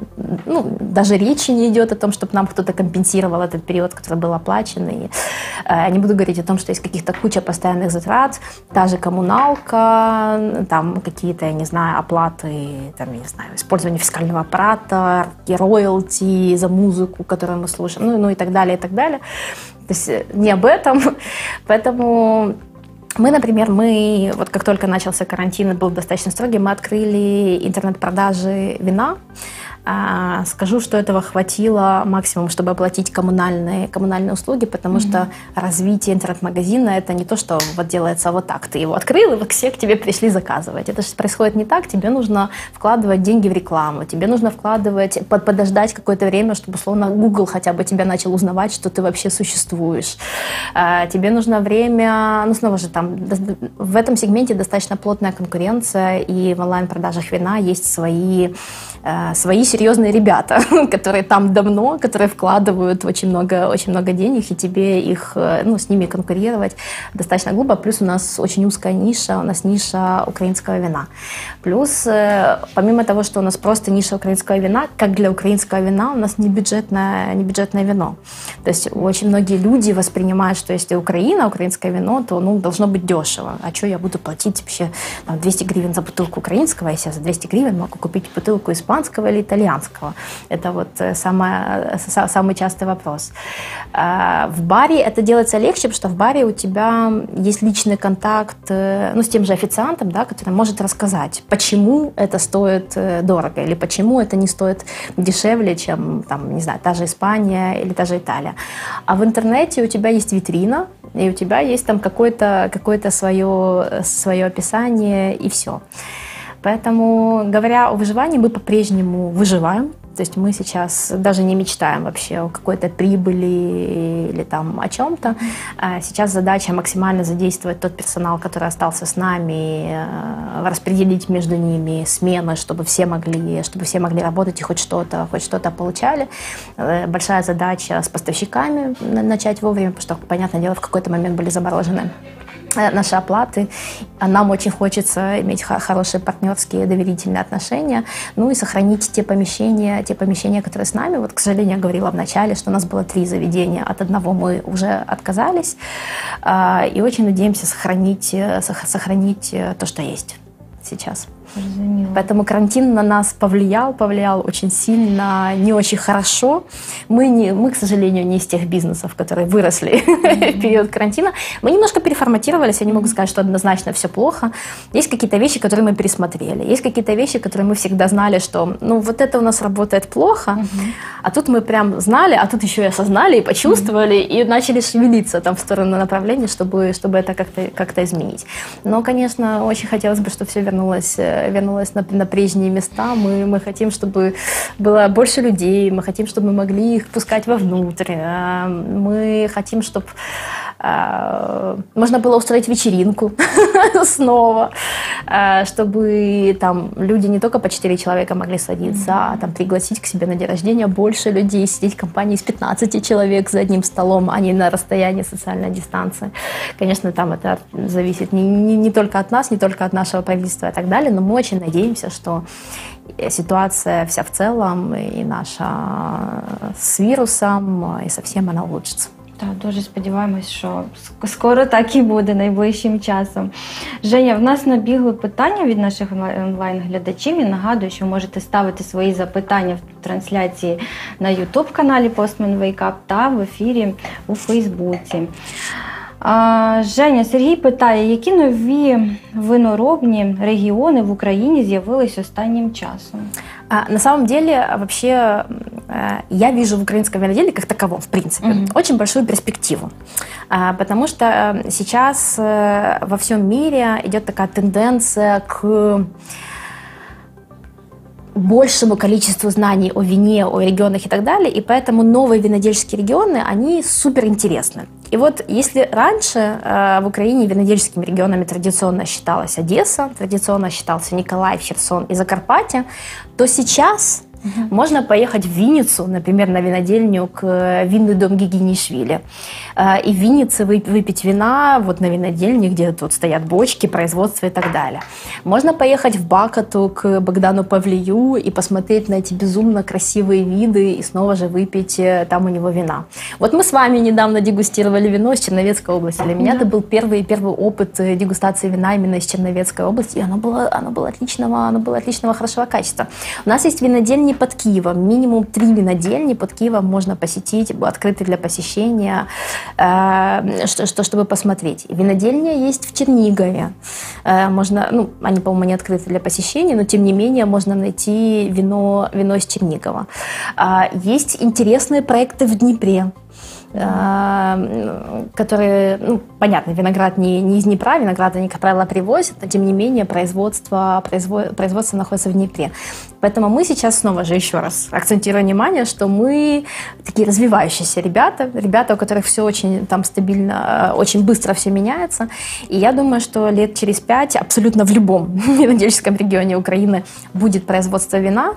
ну, даже речи не идет о том, чтобы нам кто-то компенсировал этот период, который был оплачен. Э, не буду говорить о том, что есть каких-то куча постоянных затрат, та же коммуналка, там какие-то, я не знаю, оплаты, там, я не знаю, использование фискального аппарата, роялти за музыку, которую мы слушаем, ну, ну и так далее, и так далее. То есть э, не об этом. <laughs> Поэтому мы, например, мы, вот как только начался карантин и был достаточно строгий, мы открыли интернет-продажи вина. А, скажу, что этого хватило максимум, чтобы оплатить коммунальные, коммунальные услуги, потому mm-hmm. что развитие интернет-магазина это не то, что вот делается вот так. Ты его открыл, и все к тебе пришли заказывать. Это же происходит не так. Тебе нужно вкладывать деньги в рекламу, тебе нужно вкладывать, под, подождать какое-то время, чтобы, условно, Google хотя бы тебя начал узнавать, что ты вообще существуешь. А, тебе нужно время, ну, снова же, там, в этом сегменте достаточно плотная конкуренция, и в онлайн-продажах вина есть свои, свои серьезные ребята, <laughs> которые там давно, которые вкладывают очень много, очень много денег, и тебе их, э, ну, с ними конкурировать достаточно глупо. Плюс у нас очень узкая ниша, у нас ниша украинского вина. Плюс, э, помимо того, что у нас просто ниша украинского вина, как для украинского вина, у нас не бюджетное, не бюджетное вино. То есть очень многие люди воспринимают, что если Украина, украинское вино, то ну, должно быть дешево. А что я буду платить вообще там, 200 гривен за бутылку украинского, если я за 200 гривен могу купить бутылку испанского или итальянского? Это вот э, самое, самый частый вопрос. А, в баре это делается легче, потому что в баре у тебя есть личный контакт э, ну, с тем же официантом, да, который может рассказать, почему это стоит э, дорого или почему это не стоит дешевле, чем, там, не знаю, та же Испания или та же Италия. А в интернете у тебя есть витрина, и у тебя есть там какое-то какое свое, свое описание, и все. Поэтому, говоря о выживании, мы по-прежнему выживаем. То есть мы сейчас даже не мечтаем вообще о какой-то прибыли или там о чем-то. А сейчас задача максимально задействовать тот персонал, который остался с нами, э, распределить между ними смены, чтобы все могли, чтобы все могли работать и хоть что-то, хоть что-то получали. Э, большая задача с поставщиками начать вовремя, потому что, понятное дело, в какой-то момент были заморожены наши оплаты. А нам очень хочется иметь хорошие партнерские доверительные отношения, ну и сохранить те помещения, те помещения, которые с нами. Вот, к сожалению, я говорила в начале, что у нас было три заведения, от одного мы уже отказались, а, и очень надеемся сохранить, э, сохранить э, то, что есть сейчас. Поэтому карантин на нас повлиял, повлиял очень сильно, не очень хорошо. Мы, не, мы к сожалению, не из тех бизнесов, которые выросли mm-hmm. <laughs> в период карантина. Мы немножко переформатировались, я не могу сказать, что однозначно все плохо. Есть какие-то вещи, которые мы пересмотрели. Есть какие-то вещи, которые мы всегда знали, что ну вот это у нас работает плохо, mm-hmm. а тут мы прям знали, а тут еще и осознали, и почувствовали, mm-hmm. и начали шевелиться там в сторону направления, чтобы, чтобы это как-то как изменить. Но, конечно, очень хотелось бы, чтобы все вернулось э, вернулась на, на прежние места. Мы, мы хотим, чтобы было больше людей, мы хотим, чтобы мы могли их пускать вовнутрь. А, мы хотим, чтобы а, можно было устроить вечеринку <laughs> снова, а, чтобы там люди не только по 4 человека могли садиться, а там пригласить к себе на день рождения больше людей, сидеть в компании из 15 человек за одним столом, а не на расстоянии социальной дистанции. Конечно, там это зависит не, не, не только от нас, не только от нашего правительства и так далее, но мы очень надеемся, что ситуация вся в целом и наша с вирусом, и совсем она улучшится. Так, дуже сподіваємось, що скоро так і буде найближчим часом. Женя, в нас набігли питання від наших онлайн-глядачів. І нагадую, що можете ставити свої запитання в трансляції на youtube каналі Postman Wake Up та в ефірі у Фейсбуці. Женя Сергій питає, які нові виноробні регіони в Україні з'явились останнім часом? На самом деле, вообще, э, я вижу в украинском виноделии как таковом, в принципе, mm-hmm. очень большую перспективу. Потому что э, сейчас э, во всем мире идет такая тенденция к большему количеству знаний о вине, о регионах и так далее, и поэтому новые винодельческие регионы, они супер интересны. И вот если раньше э, в Украине винодельческими регионами традиционно считалась Одесса, традиционно считался Николаев, Херсон и Закарпатье, то сейчас Угу. Можно поехать в Винницу, например, на винодельню к э, винный дом Гигинишвили. Э, и в Виннице выпить вина вот на винодельне, где тут стоят бочки, производство и так далее. Можно поехать в Бакату к Богдану Павлию и посмотреть на эти безумно красивые виды и снова же выпить э, там у него вина. Вот мы с вами недавно дегустировали вино из Черновецкой области. Для меня да. это был первый первый опыт дегустации вина именно из Черновецкой области, и оно было, оно было отличного, оно было отличного хорошего качества. У нас есть винодельни под Киевом, минимум три винодельни под Киевом можно посетить, открыты для посещения, э, что, что, чтобы посмотреть. Винодельня есть в Чернигове. Э, можно, ну, они, по-моему, не открыты для посещения, но тем не менее можно найти вино, вино из Чернигова. Э, есть интересные проекты в Днепре. Э, которые, ну, понятно, виноград не, не из Днепра, виноград они, как правило, привозят, но тем не менее производство, производ, производство находится в Днепре. Поэтому мы сейчас снова же еще раз акцентируем внимание, что мы такие развивающиеся ребята, ребята, у которых все очень там стабильно, э, очень быстро все меняется. И я думаю, что лет через пять абсолютно в любом <laughs> винодельческом регионе Украины будет производство вина.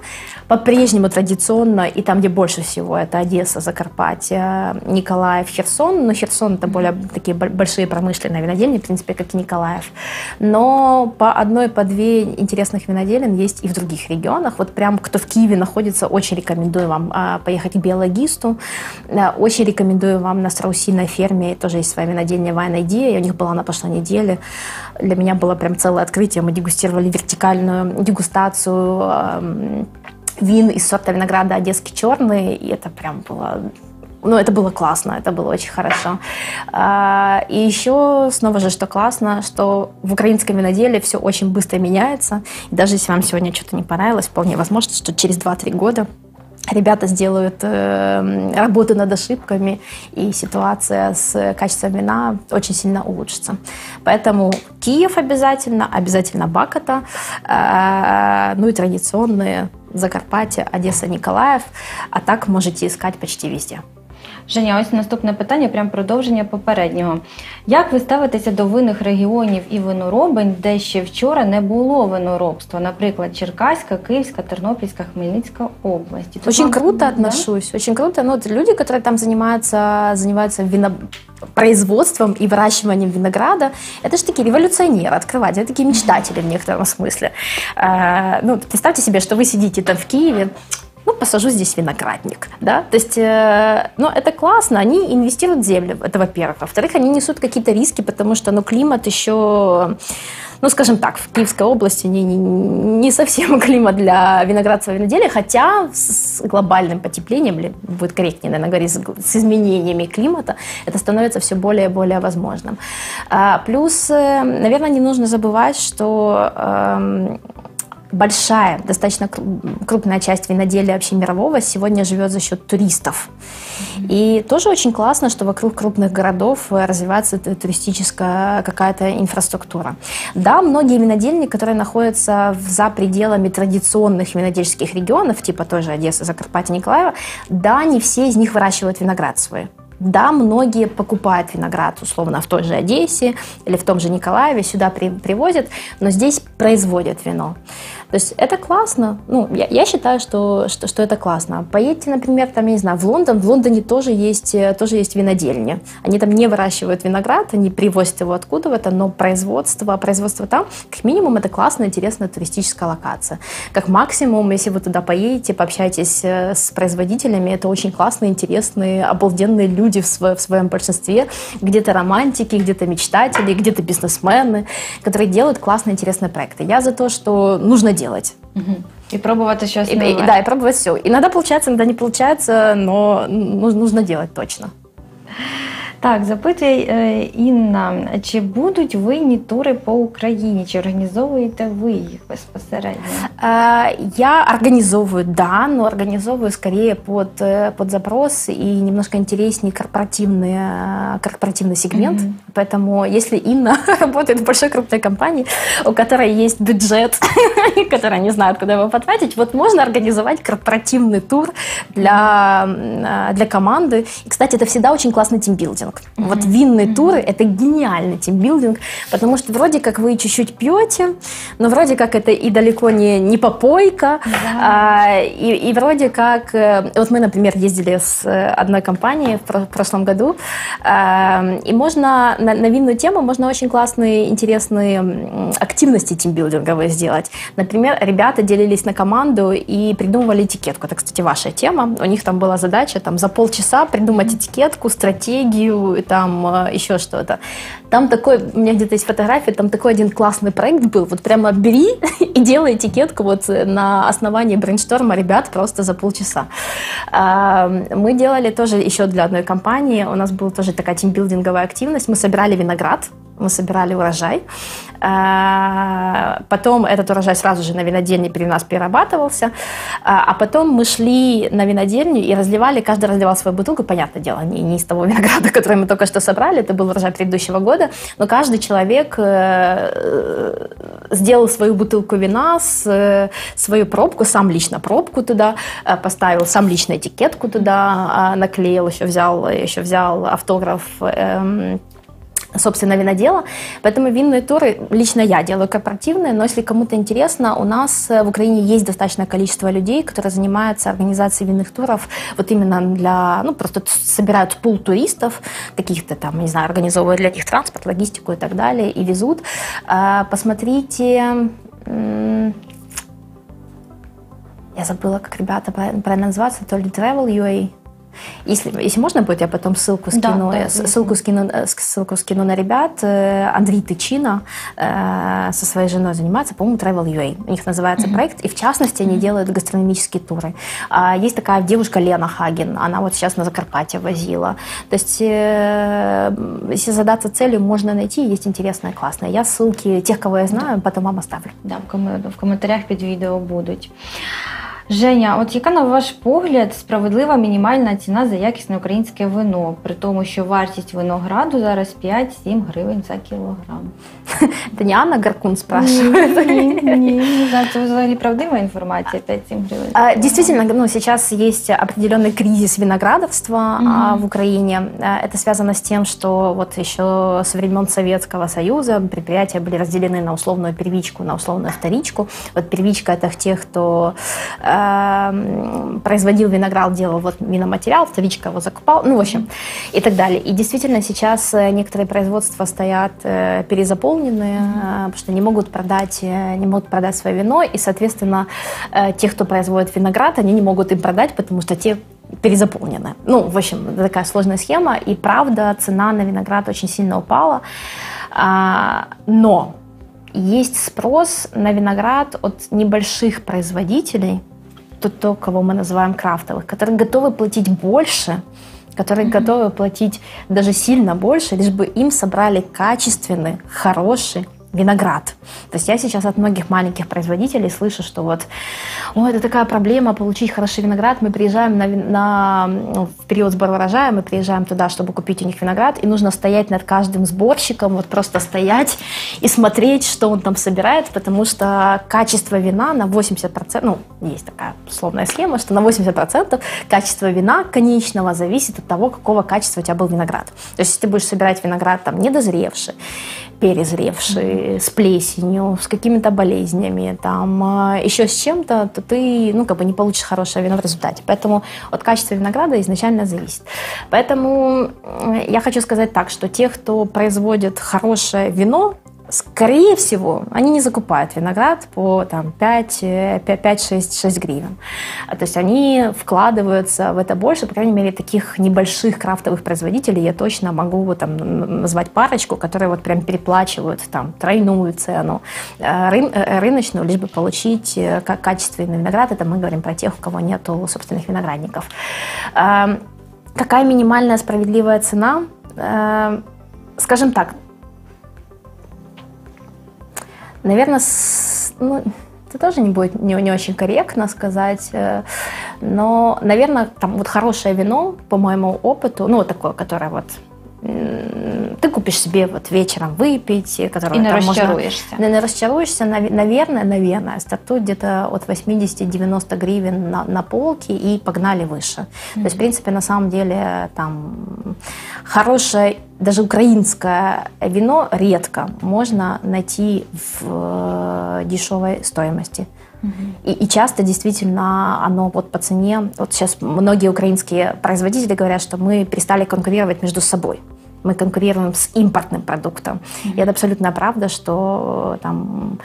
По-прежнему традиционно, и там, где больше всего, это Одесса, Закарпатье, Николаев, Херсон. Но Херсон это более такие большие промышленные винодельни, в принципе, как и Николаев. Но по одной, по две интересных виноделин есть и в других регионах. Вот прям кто в Киеве находится, очень рекомендую вам а, поехать к биологисту. Очень рекомендую вам на страусиной ферме, тоже есть своя винодельня Wine Idea, я у них была на прошлой неделе. Для меня было прям целое открытие. Мы дегустировали вертикальную дегустацию вин из сорта винограда Одесский черный, и это прям было ну, это было классно, это было очень хорошо. А, и еще, снова же, что классно, что в украинском виноделии все очень быстро меняется. И даже если вам сегодня что-то не понравилось, вполне возможно, что через 2-3 года ребята сделают э, работу над ошибками, и ситуация с качеством вина очень сильно улучшится. Поэтому Киев обязательно, обязательно Бакота, э, ну и традиционные Закарпатье, Одесса, Николаев, а так можете искать почти везде. Женя, ось наступне питання, прям продовження попереднього. Як ви ставитеся до винних регіонів і виноробень, де ще вчора не було виноробства? Наприклад, Черкаська, Київська, Тернопільська, Хмельницька області. Очень вам, круто да? отношусь, очень круто. Ну, люди, которые там занимаются, занимаются вино производством и выращиванием винограда, это же такие революционеры, открыватели, это такие мечтатели в некотором смысле. А, ну, представьте себе, что вы сидите там в Киеве, ну, посажу здесь виноградник, да, то есть, э, ну, это классно, они инвестируют в землю, это во-первых. Во-вторых, они несут какие-то риски, потому что, ну, климат еще, ну, скажем так, в Киевской области не, не, не совсем <laughs> климат для виноградного виноделия, хотя с глобальным потеплением, или будет корректнее, наверное, говорить, с изменениями климата, это становится все более и более возможным. А, плюс, э, наверное, не нужно забывать, что эм, большая, достаточно крупная часть виноделия вообще мирового сегодня живет за счет туристов. И тоже очень классно, что вокруг крупных городов развивается туристическая какая-то инфраструктура. Да, многие винодельни, которые находятся за пределами традиционных винодельских регионов, типа тоже Одесса, Закарпатье, Николаева, да, не все из них выращивают виноград свой. Да, многие покупают виноград, условно, в той же Одессе или в том же Николаеве, сюда при, привозят, но здесь производят вино. То есть это классно. Ну, я, я считаю, что, что, что это классно. Поедьте, например, там, я не знаю, в Лондон. В Лондоне тоже есть, э, тоже есть винодельни. Они там не выращивают виноград, они привозят его откуда-то, но производство, производство там, как минимум, это классная, интересная туристическая локация. Как максимум, если вы туда поедете, пообщаетесь э, с производителями, это очень классные, интересные, обалденные люди в, сво, в своем большинстве. Где-то романтики, где-то мечтатели, где-то бизнесмены, которые делают классные, интересные проекты. Я за то, что нужно делать. Угу. И пробовать еще и, и, Да, и пробовать все. Иногда получается, иногда не получается, но нужно делать точно. Так, запитує е, Інна, чи будуть винні тури по Україні? Чи організовуєте ви їх безпосередньо? Я организовываю, да, но организовываю скорее под, э, под запрос и немножко интереснее корпоративный, э, корпоративный сегмент. Mm-hmm. Поэтому если Инна <laughs> работает в большой крупной компании, у которой есть бюджет, <laughs> которая не знает, куда его потратить, вот можно организовать корпоративный тур для, э, для команды. И, кстати, это всегда очень классный тимбилдинг. Mm-hmm. Вот винные mm-hmm. туры – это гениальный тимбилдинг, потому что вроде как вы чуть-чуть пьете, но вроде как это и далеко не, не попойка, yeah. а, и, и вроде как… Э, вот мы, например, ездили с э, одной компанией в прошлом году, а, и можно на, на винную тему можно очень классные, интересные активности тимбилдинговые сделать. Например, ребята делились на команду и придумывали этикетку. Это, кстати, ваша тема. У них там была задача там, за полчаса придумать этикетку, стратегию там э, еще что-то. Там такой, у меня где-то есть фотография, там такой один классный проект был. Вот прямо бери <laughs> и делай этикетку вот на основании брейншторма ребят просто за полчаса. А, мы делали тоже еще для одной компании. У нас была тоже такая тимбилдинговая активность. Мы собирали виноград, мы собирали урожай. А, потом этот урожай сразу же на винодельне при нас перерабатывался. А, а потом мы шли на винодельню и разливали, каждый разливал свою бутылку. Понятное дело, не, не из того <laughs> винограда, который мы только что собрали, это был урожай предыдущего года, но каждый человек э, сделал свою бутылку вина, свою пробку, сам лично пробку туда э, поставил, сам лично этикетку туда наклеил, еще взял, еще взял автограф эм, собственно, винодела. Поэтому винные туры лично я делаю корпоративные, но если кому-то интересно, у нас э, в Украине есть достаточное количество людей, которые занимаются организацией винных туров вот именно для, ну, просто собирают пул туристов, каких-то там, не знаю, организовывают для них транспорт, логистику и так далее, и везут. А, посмотрите, я забыла, как ребята правильно называться, то ли Travel UA, если, если можно будет, я потом ссылку скину, да, да, ссылку, скину, э, ссылку скину на ребят. Э, Андрей Тычина э, со своей женой занимается, по-моему, Travel UA. У них называется mm-hmm. проект, и в частности они делают гастрономические туры. А, есть такая девушка Лена Хаген, она вот сейчас на Закарпатье возила. То есть, если задаться целью, можно найти, есть интересное, классное. Я ссылки тех, кого я знаю, потом вам оставлю. Да, в коментарях під відео будуть. Женя, от яка на ваш погляд справедлива мінімальна ціна за якісне українське вино, при тому, що вартість винограду зараз 5-7 гривень за кілограм? <laughs> Это не Анна Гаркун спрашивает? Ні, ні, не знаю, это взагалі правдивая информация, 5-7 гривен. А, действительно, ну, сейчас есть определенный кризис виноградарства mm-hmm. в Украине. Это связано с тем, что вот еще со времен Советского Союза предприятия были разделены на условную первичку, на условную вторичку. Вот первичка – это тех, кто э, производил виноград, делал вот виноматериал, вторичка его закупал, ну, в общем, и так далее. И действительно сейчас некоторые производства стоят э, перезаполненные, mm-hmm. потому что не могут продать, э, не могут продать свое вино, и, соответственно, э, те, кто производит виноград, они не могут им продать, потому что те перезаполнены. Ну, в общем, такая сложная схема, и правда, цена на виноград очень сильно упала, а, но есть спрос на виноград от небольших производителей, то, то, кого мы называем крафтовых, которые готовы платить больше, которые mm-hmm. готовы платить даже сильно больше, лишь бы им собрали качественный, хороший виноград. То есть я сейчас от многих маленьких производителей слышу, что вот, о, это такая проблема получить хороший виноград. Мы приезжаем на, на, ну, в период сбора урожая, мы приезжаем туда, чтобы купить у них виноград, и нужно стоять над каждым сборщиком, вот просто стоять и смотреть, что он там собирает, потому что качество вина на 80%, ну, есть такая условная схема, что на 80% качество вина конечного зависит от того, какого качества у тебя был виноград. То есть если ты будешь собирать виноград там недозревший, перезревший, с плесенью, с какими-то болезнями, там, а, еще с чем-то, то ты, ну, как бы не получишь хорошее вино в результате. Поэтому от качества винограда изначально зависит. Поэтому я хочу сказать так, что те, кто производит хорошее вино, скорее всего, они не закупают виноград по там, 5-6 гривен. А, то есть они вкладываются в это больше, по крайней мере, таких небольших крафтовых производителей я точно могу там, назвать парочку, которые вот прям переплачивают там, тройную цену э, ры, э, рыночную, лишь бы получить э, как качественный виноград. Это мы говорим про тех, у кого нет собственных виноградников. Какая минимальная справедливая цена? Скажем так, Наверное, с, ну, это тоже не будет не, не очень корректно сказать, э, но, наверное, там вот хорошее вино, по моему опыту, ну, вот такое, которое вот ты купишь себе вот вечером выпить, который и не расчаруешься. Можно, не, не расчаруешься, наверное, наверное, стартует где-то от 80-90 гривен на, на полке и погнали выше. Mm-hmm. То есть, в принципе, на самом деле там хорошее, даже украинское вино редко можно найти в э, дешевой стоимости. И, и часто действительно оно вот по цене, вот сейчас многие украинские производители говорят, что мы перестали конкурировать между собой. Мы конкурируем с импортным продуктом. Mm-hmm. И это абсолютно правда, что там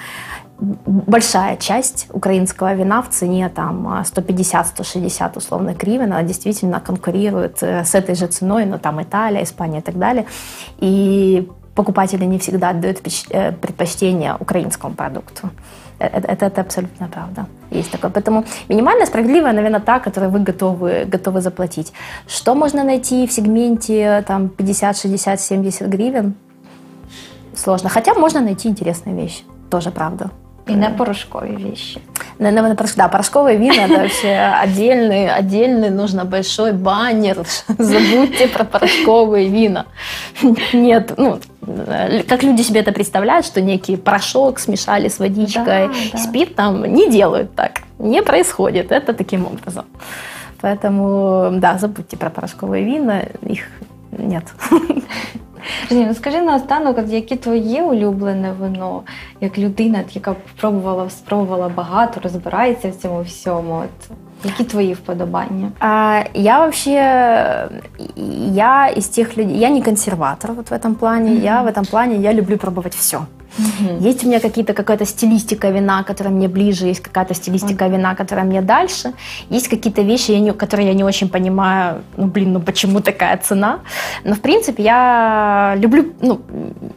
большая часть украинского вина в цене там 150-160 условно гривен, она действительно конкурирует э, с этой же ценой, но там Италия, Испания и так далее. И покупатели не всегда отдают э, предпочтение украинскому продукту. Это, это, это абсолютно правда. Есть такое. Поэтому минимально справедливая, наверное, та, которую вы готовы, готовы заплатить. Что можно найти в сегменте там, 50, 60, 70 гривен? Сложно. Хотя можно найти интересные вещи. Тоже правда. И на порошковые вещи. На, на, на, да, порошковые вина это вообще отдельный, отдельный нужно большой баннер. <laughs> Забудьте про порошковые вина. Нет, ну, как люди себе это представляют, что некий порошок смешали с водичкой, да, да. спирт там не делают так. Не происходит это таким образом. Поэтому, да, забудьте про порошковые вина, их нет. <laughs> Ні, ну скажи наостанок, яке твоє улюблене вино, як людина, яка пробувала, спробувала багато, розбирається в цьому всьому. От, Які твої вподобання? А, я вообще, я из тех людей, я не консерватор вот в этом плане, mm-hmm. я в этом плане, я люблю пробовать все. Угу. Есть у меня какие-то какая-то стилистика вина, которая мне ближе, есть какая-то стилистика угу. вина, которая мне дальше. Есть какие-то вещи, я не, которые я не очень понимаю, ну блин, ну почему такая цена. Но в принципе я люблю, ну,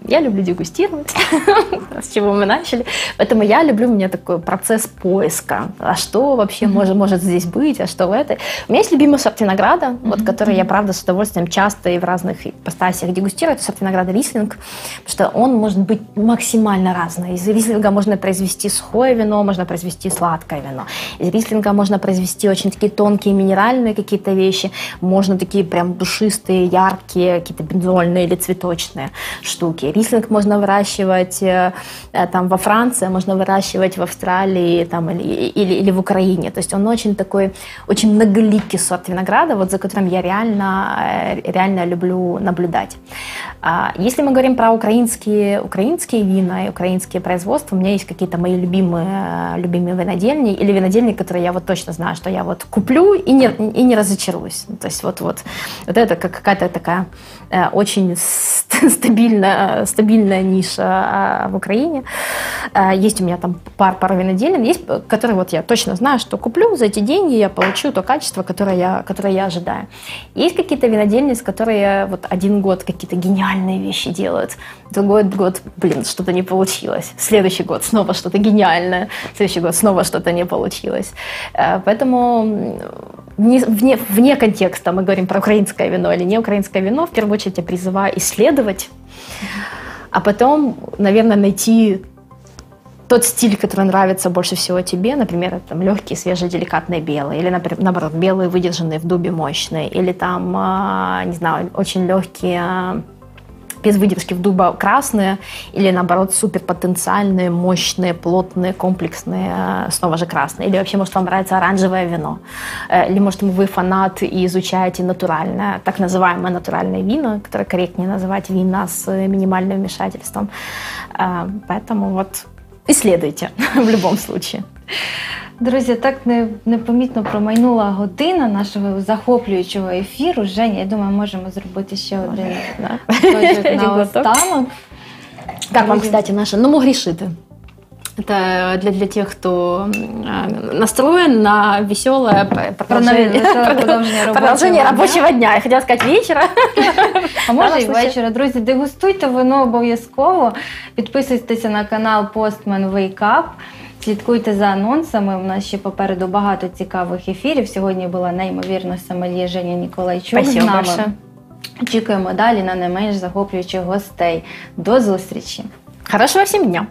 я люблю дегустировать, <laughs> с чего мы начали. Поэтому я люблю, у меня такой процесс поиска. А что вообще может, может здесь быть, а что в этой. У меня есть любимый сорт винограда, вот, который я, правда, с удовольствием часто и в разных ипостасиях дегустирую. Это сорт винограда Рислинг, потому что он может быть максимально максимально разное. Из рислинга можно произвести сухое вино, можно произвести сладкое вино. Из рислинга можно произвести очень такие тонкие минеральные какие-то вещи. Можно такие прям душистые, яркие, какие-то бензольные или цветочные штуки. Рислинг можно выращивать э, э, там во Франции, можно выращивать в Австралии там, или, или, или в Украине. То есть он очень такой, очень многоликий сорт винограда, вот за которым я реально, э, реально люблю наблюдать. А если мы говорим про украинские, украинские и украинские производства. У меня есть какие-то мои любимые, любимые винодельни или винодельни, которые я вот точно знаю, что я вот куплю и не, и не разочаруюсь. То есть вот, вот, вот это как какая-то такая очень <laughs> стабильная, стабильная ниша а, в Украине. Э, есть у меня там пар, пару винодельен, есть, которые вот я точно знаю, что куплю, за эти деньги я получу то качество, которое я, которое я ожидаю. Есть какие-то винодельни, с которые вот один год какие-то гениальные вещи делают, другой год, блин, что-то не получилось. Следующий год снова что-то гениальное. Следующий год снова что-то не получилось. Э, поэтому вне, вне контекста мы говорим про украинское вино или не украинское вино. В первую очередь я призываю исследовать, а потом, наверное, найти тот стиль, который нравится больше всего тебе, например, там легкие, свежие, деликатные белые, или, наоборот, белые, выдержанные в дубе, мощные, или там, а, не знаю, очень легкие а, без выдержки в дуба красные или наоборот суперпотенциальные, мощные, плотные, комплексные, э, снова же красные. Или вообще, может, вам нравится оранжевое вино. Э, или, может, вы фанат и изучаете натуральное, так называемое натуральное вино, которое корректнее называть вина с минимальным вмешательством. Э, поэтому вот исследуйте <laughs> в любом случае. Друзі, так непомітно промайнула година нашого захоплюючого ефіру. Женя, я думаю, можемо зробити ще один <laughs> на останок. Как вам, кстати, наша «Ну, грешиты»? Это для, для тех, кто настроен на веселое продолжение, продолжение, <laughs> продолжение рабочего дня. Я хотела сказати вечора. А <laughs> може і вечора. Друзі, дегустуйте вино обов'язково. Підписуйтеся на канал Postman Wake Up. Слідкуйте за анонсами. У нас ще попереду багато цікавих ефірів. Сьогодні була неймовірно сомельє Женя Ніколайчук. з нами. Большое. Очікуємо далі на не менш захоплюючих гостей. До зустрічі! Хорошего всім дня!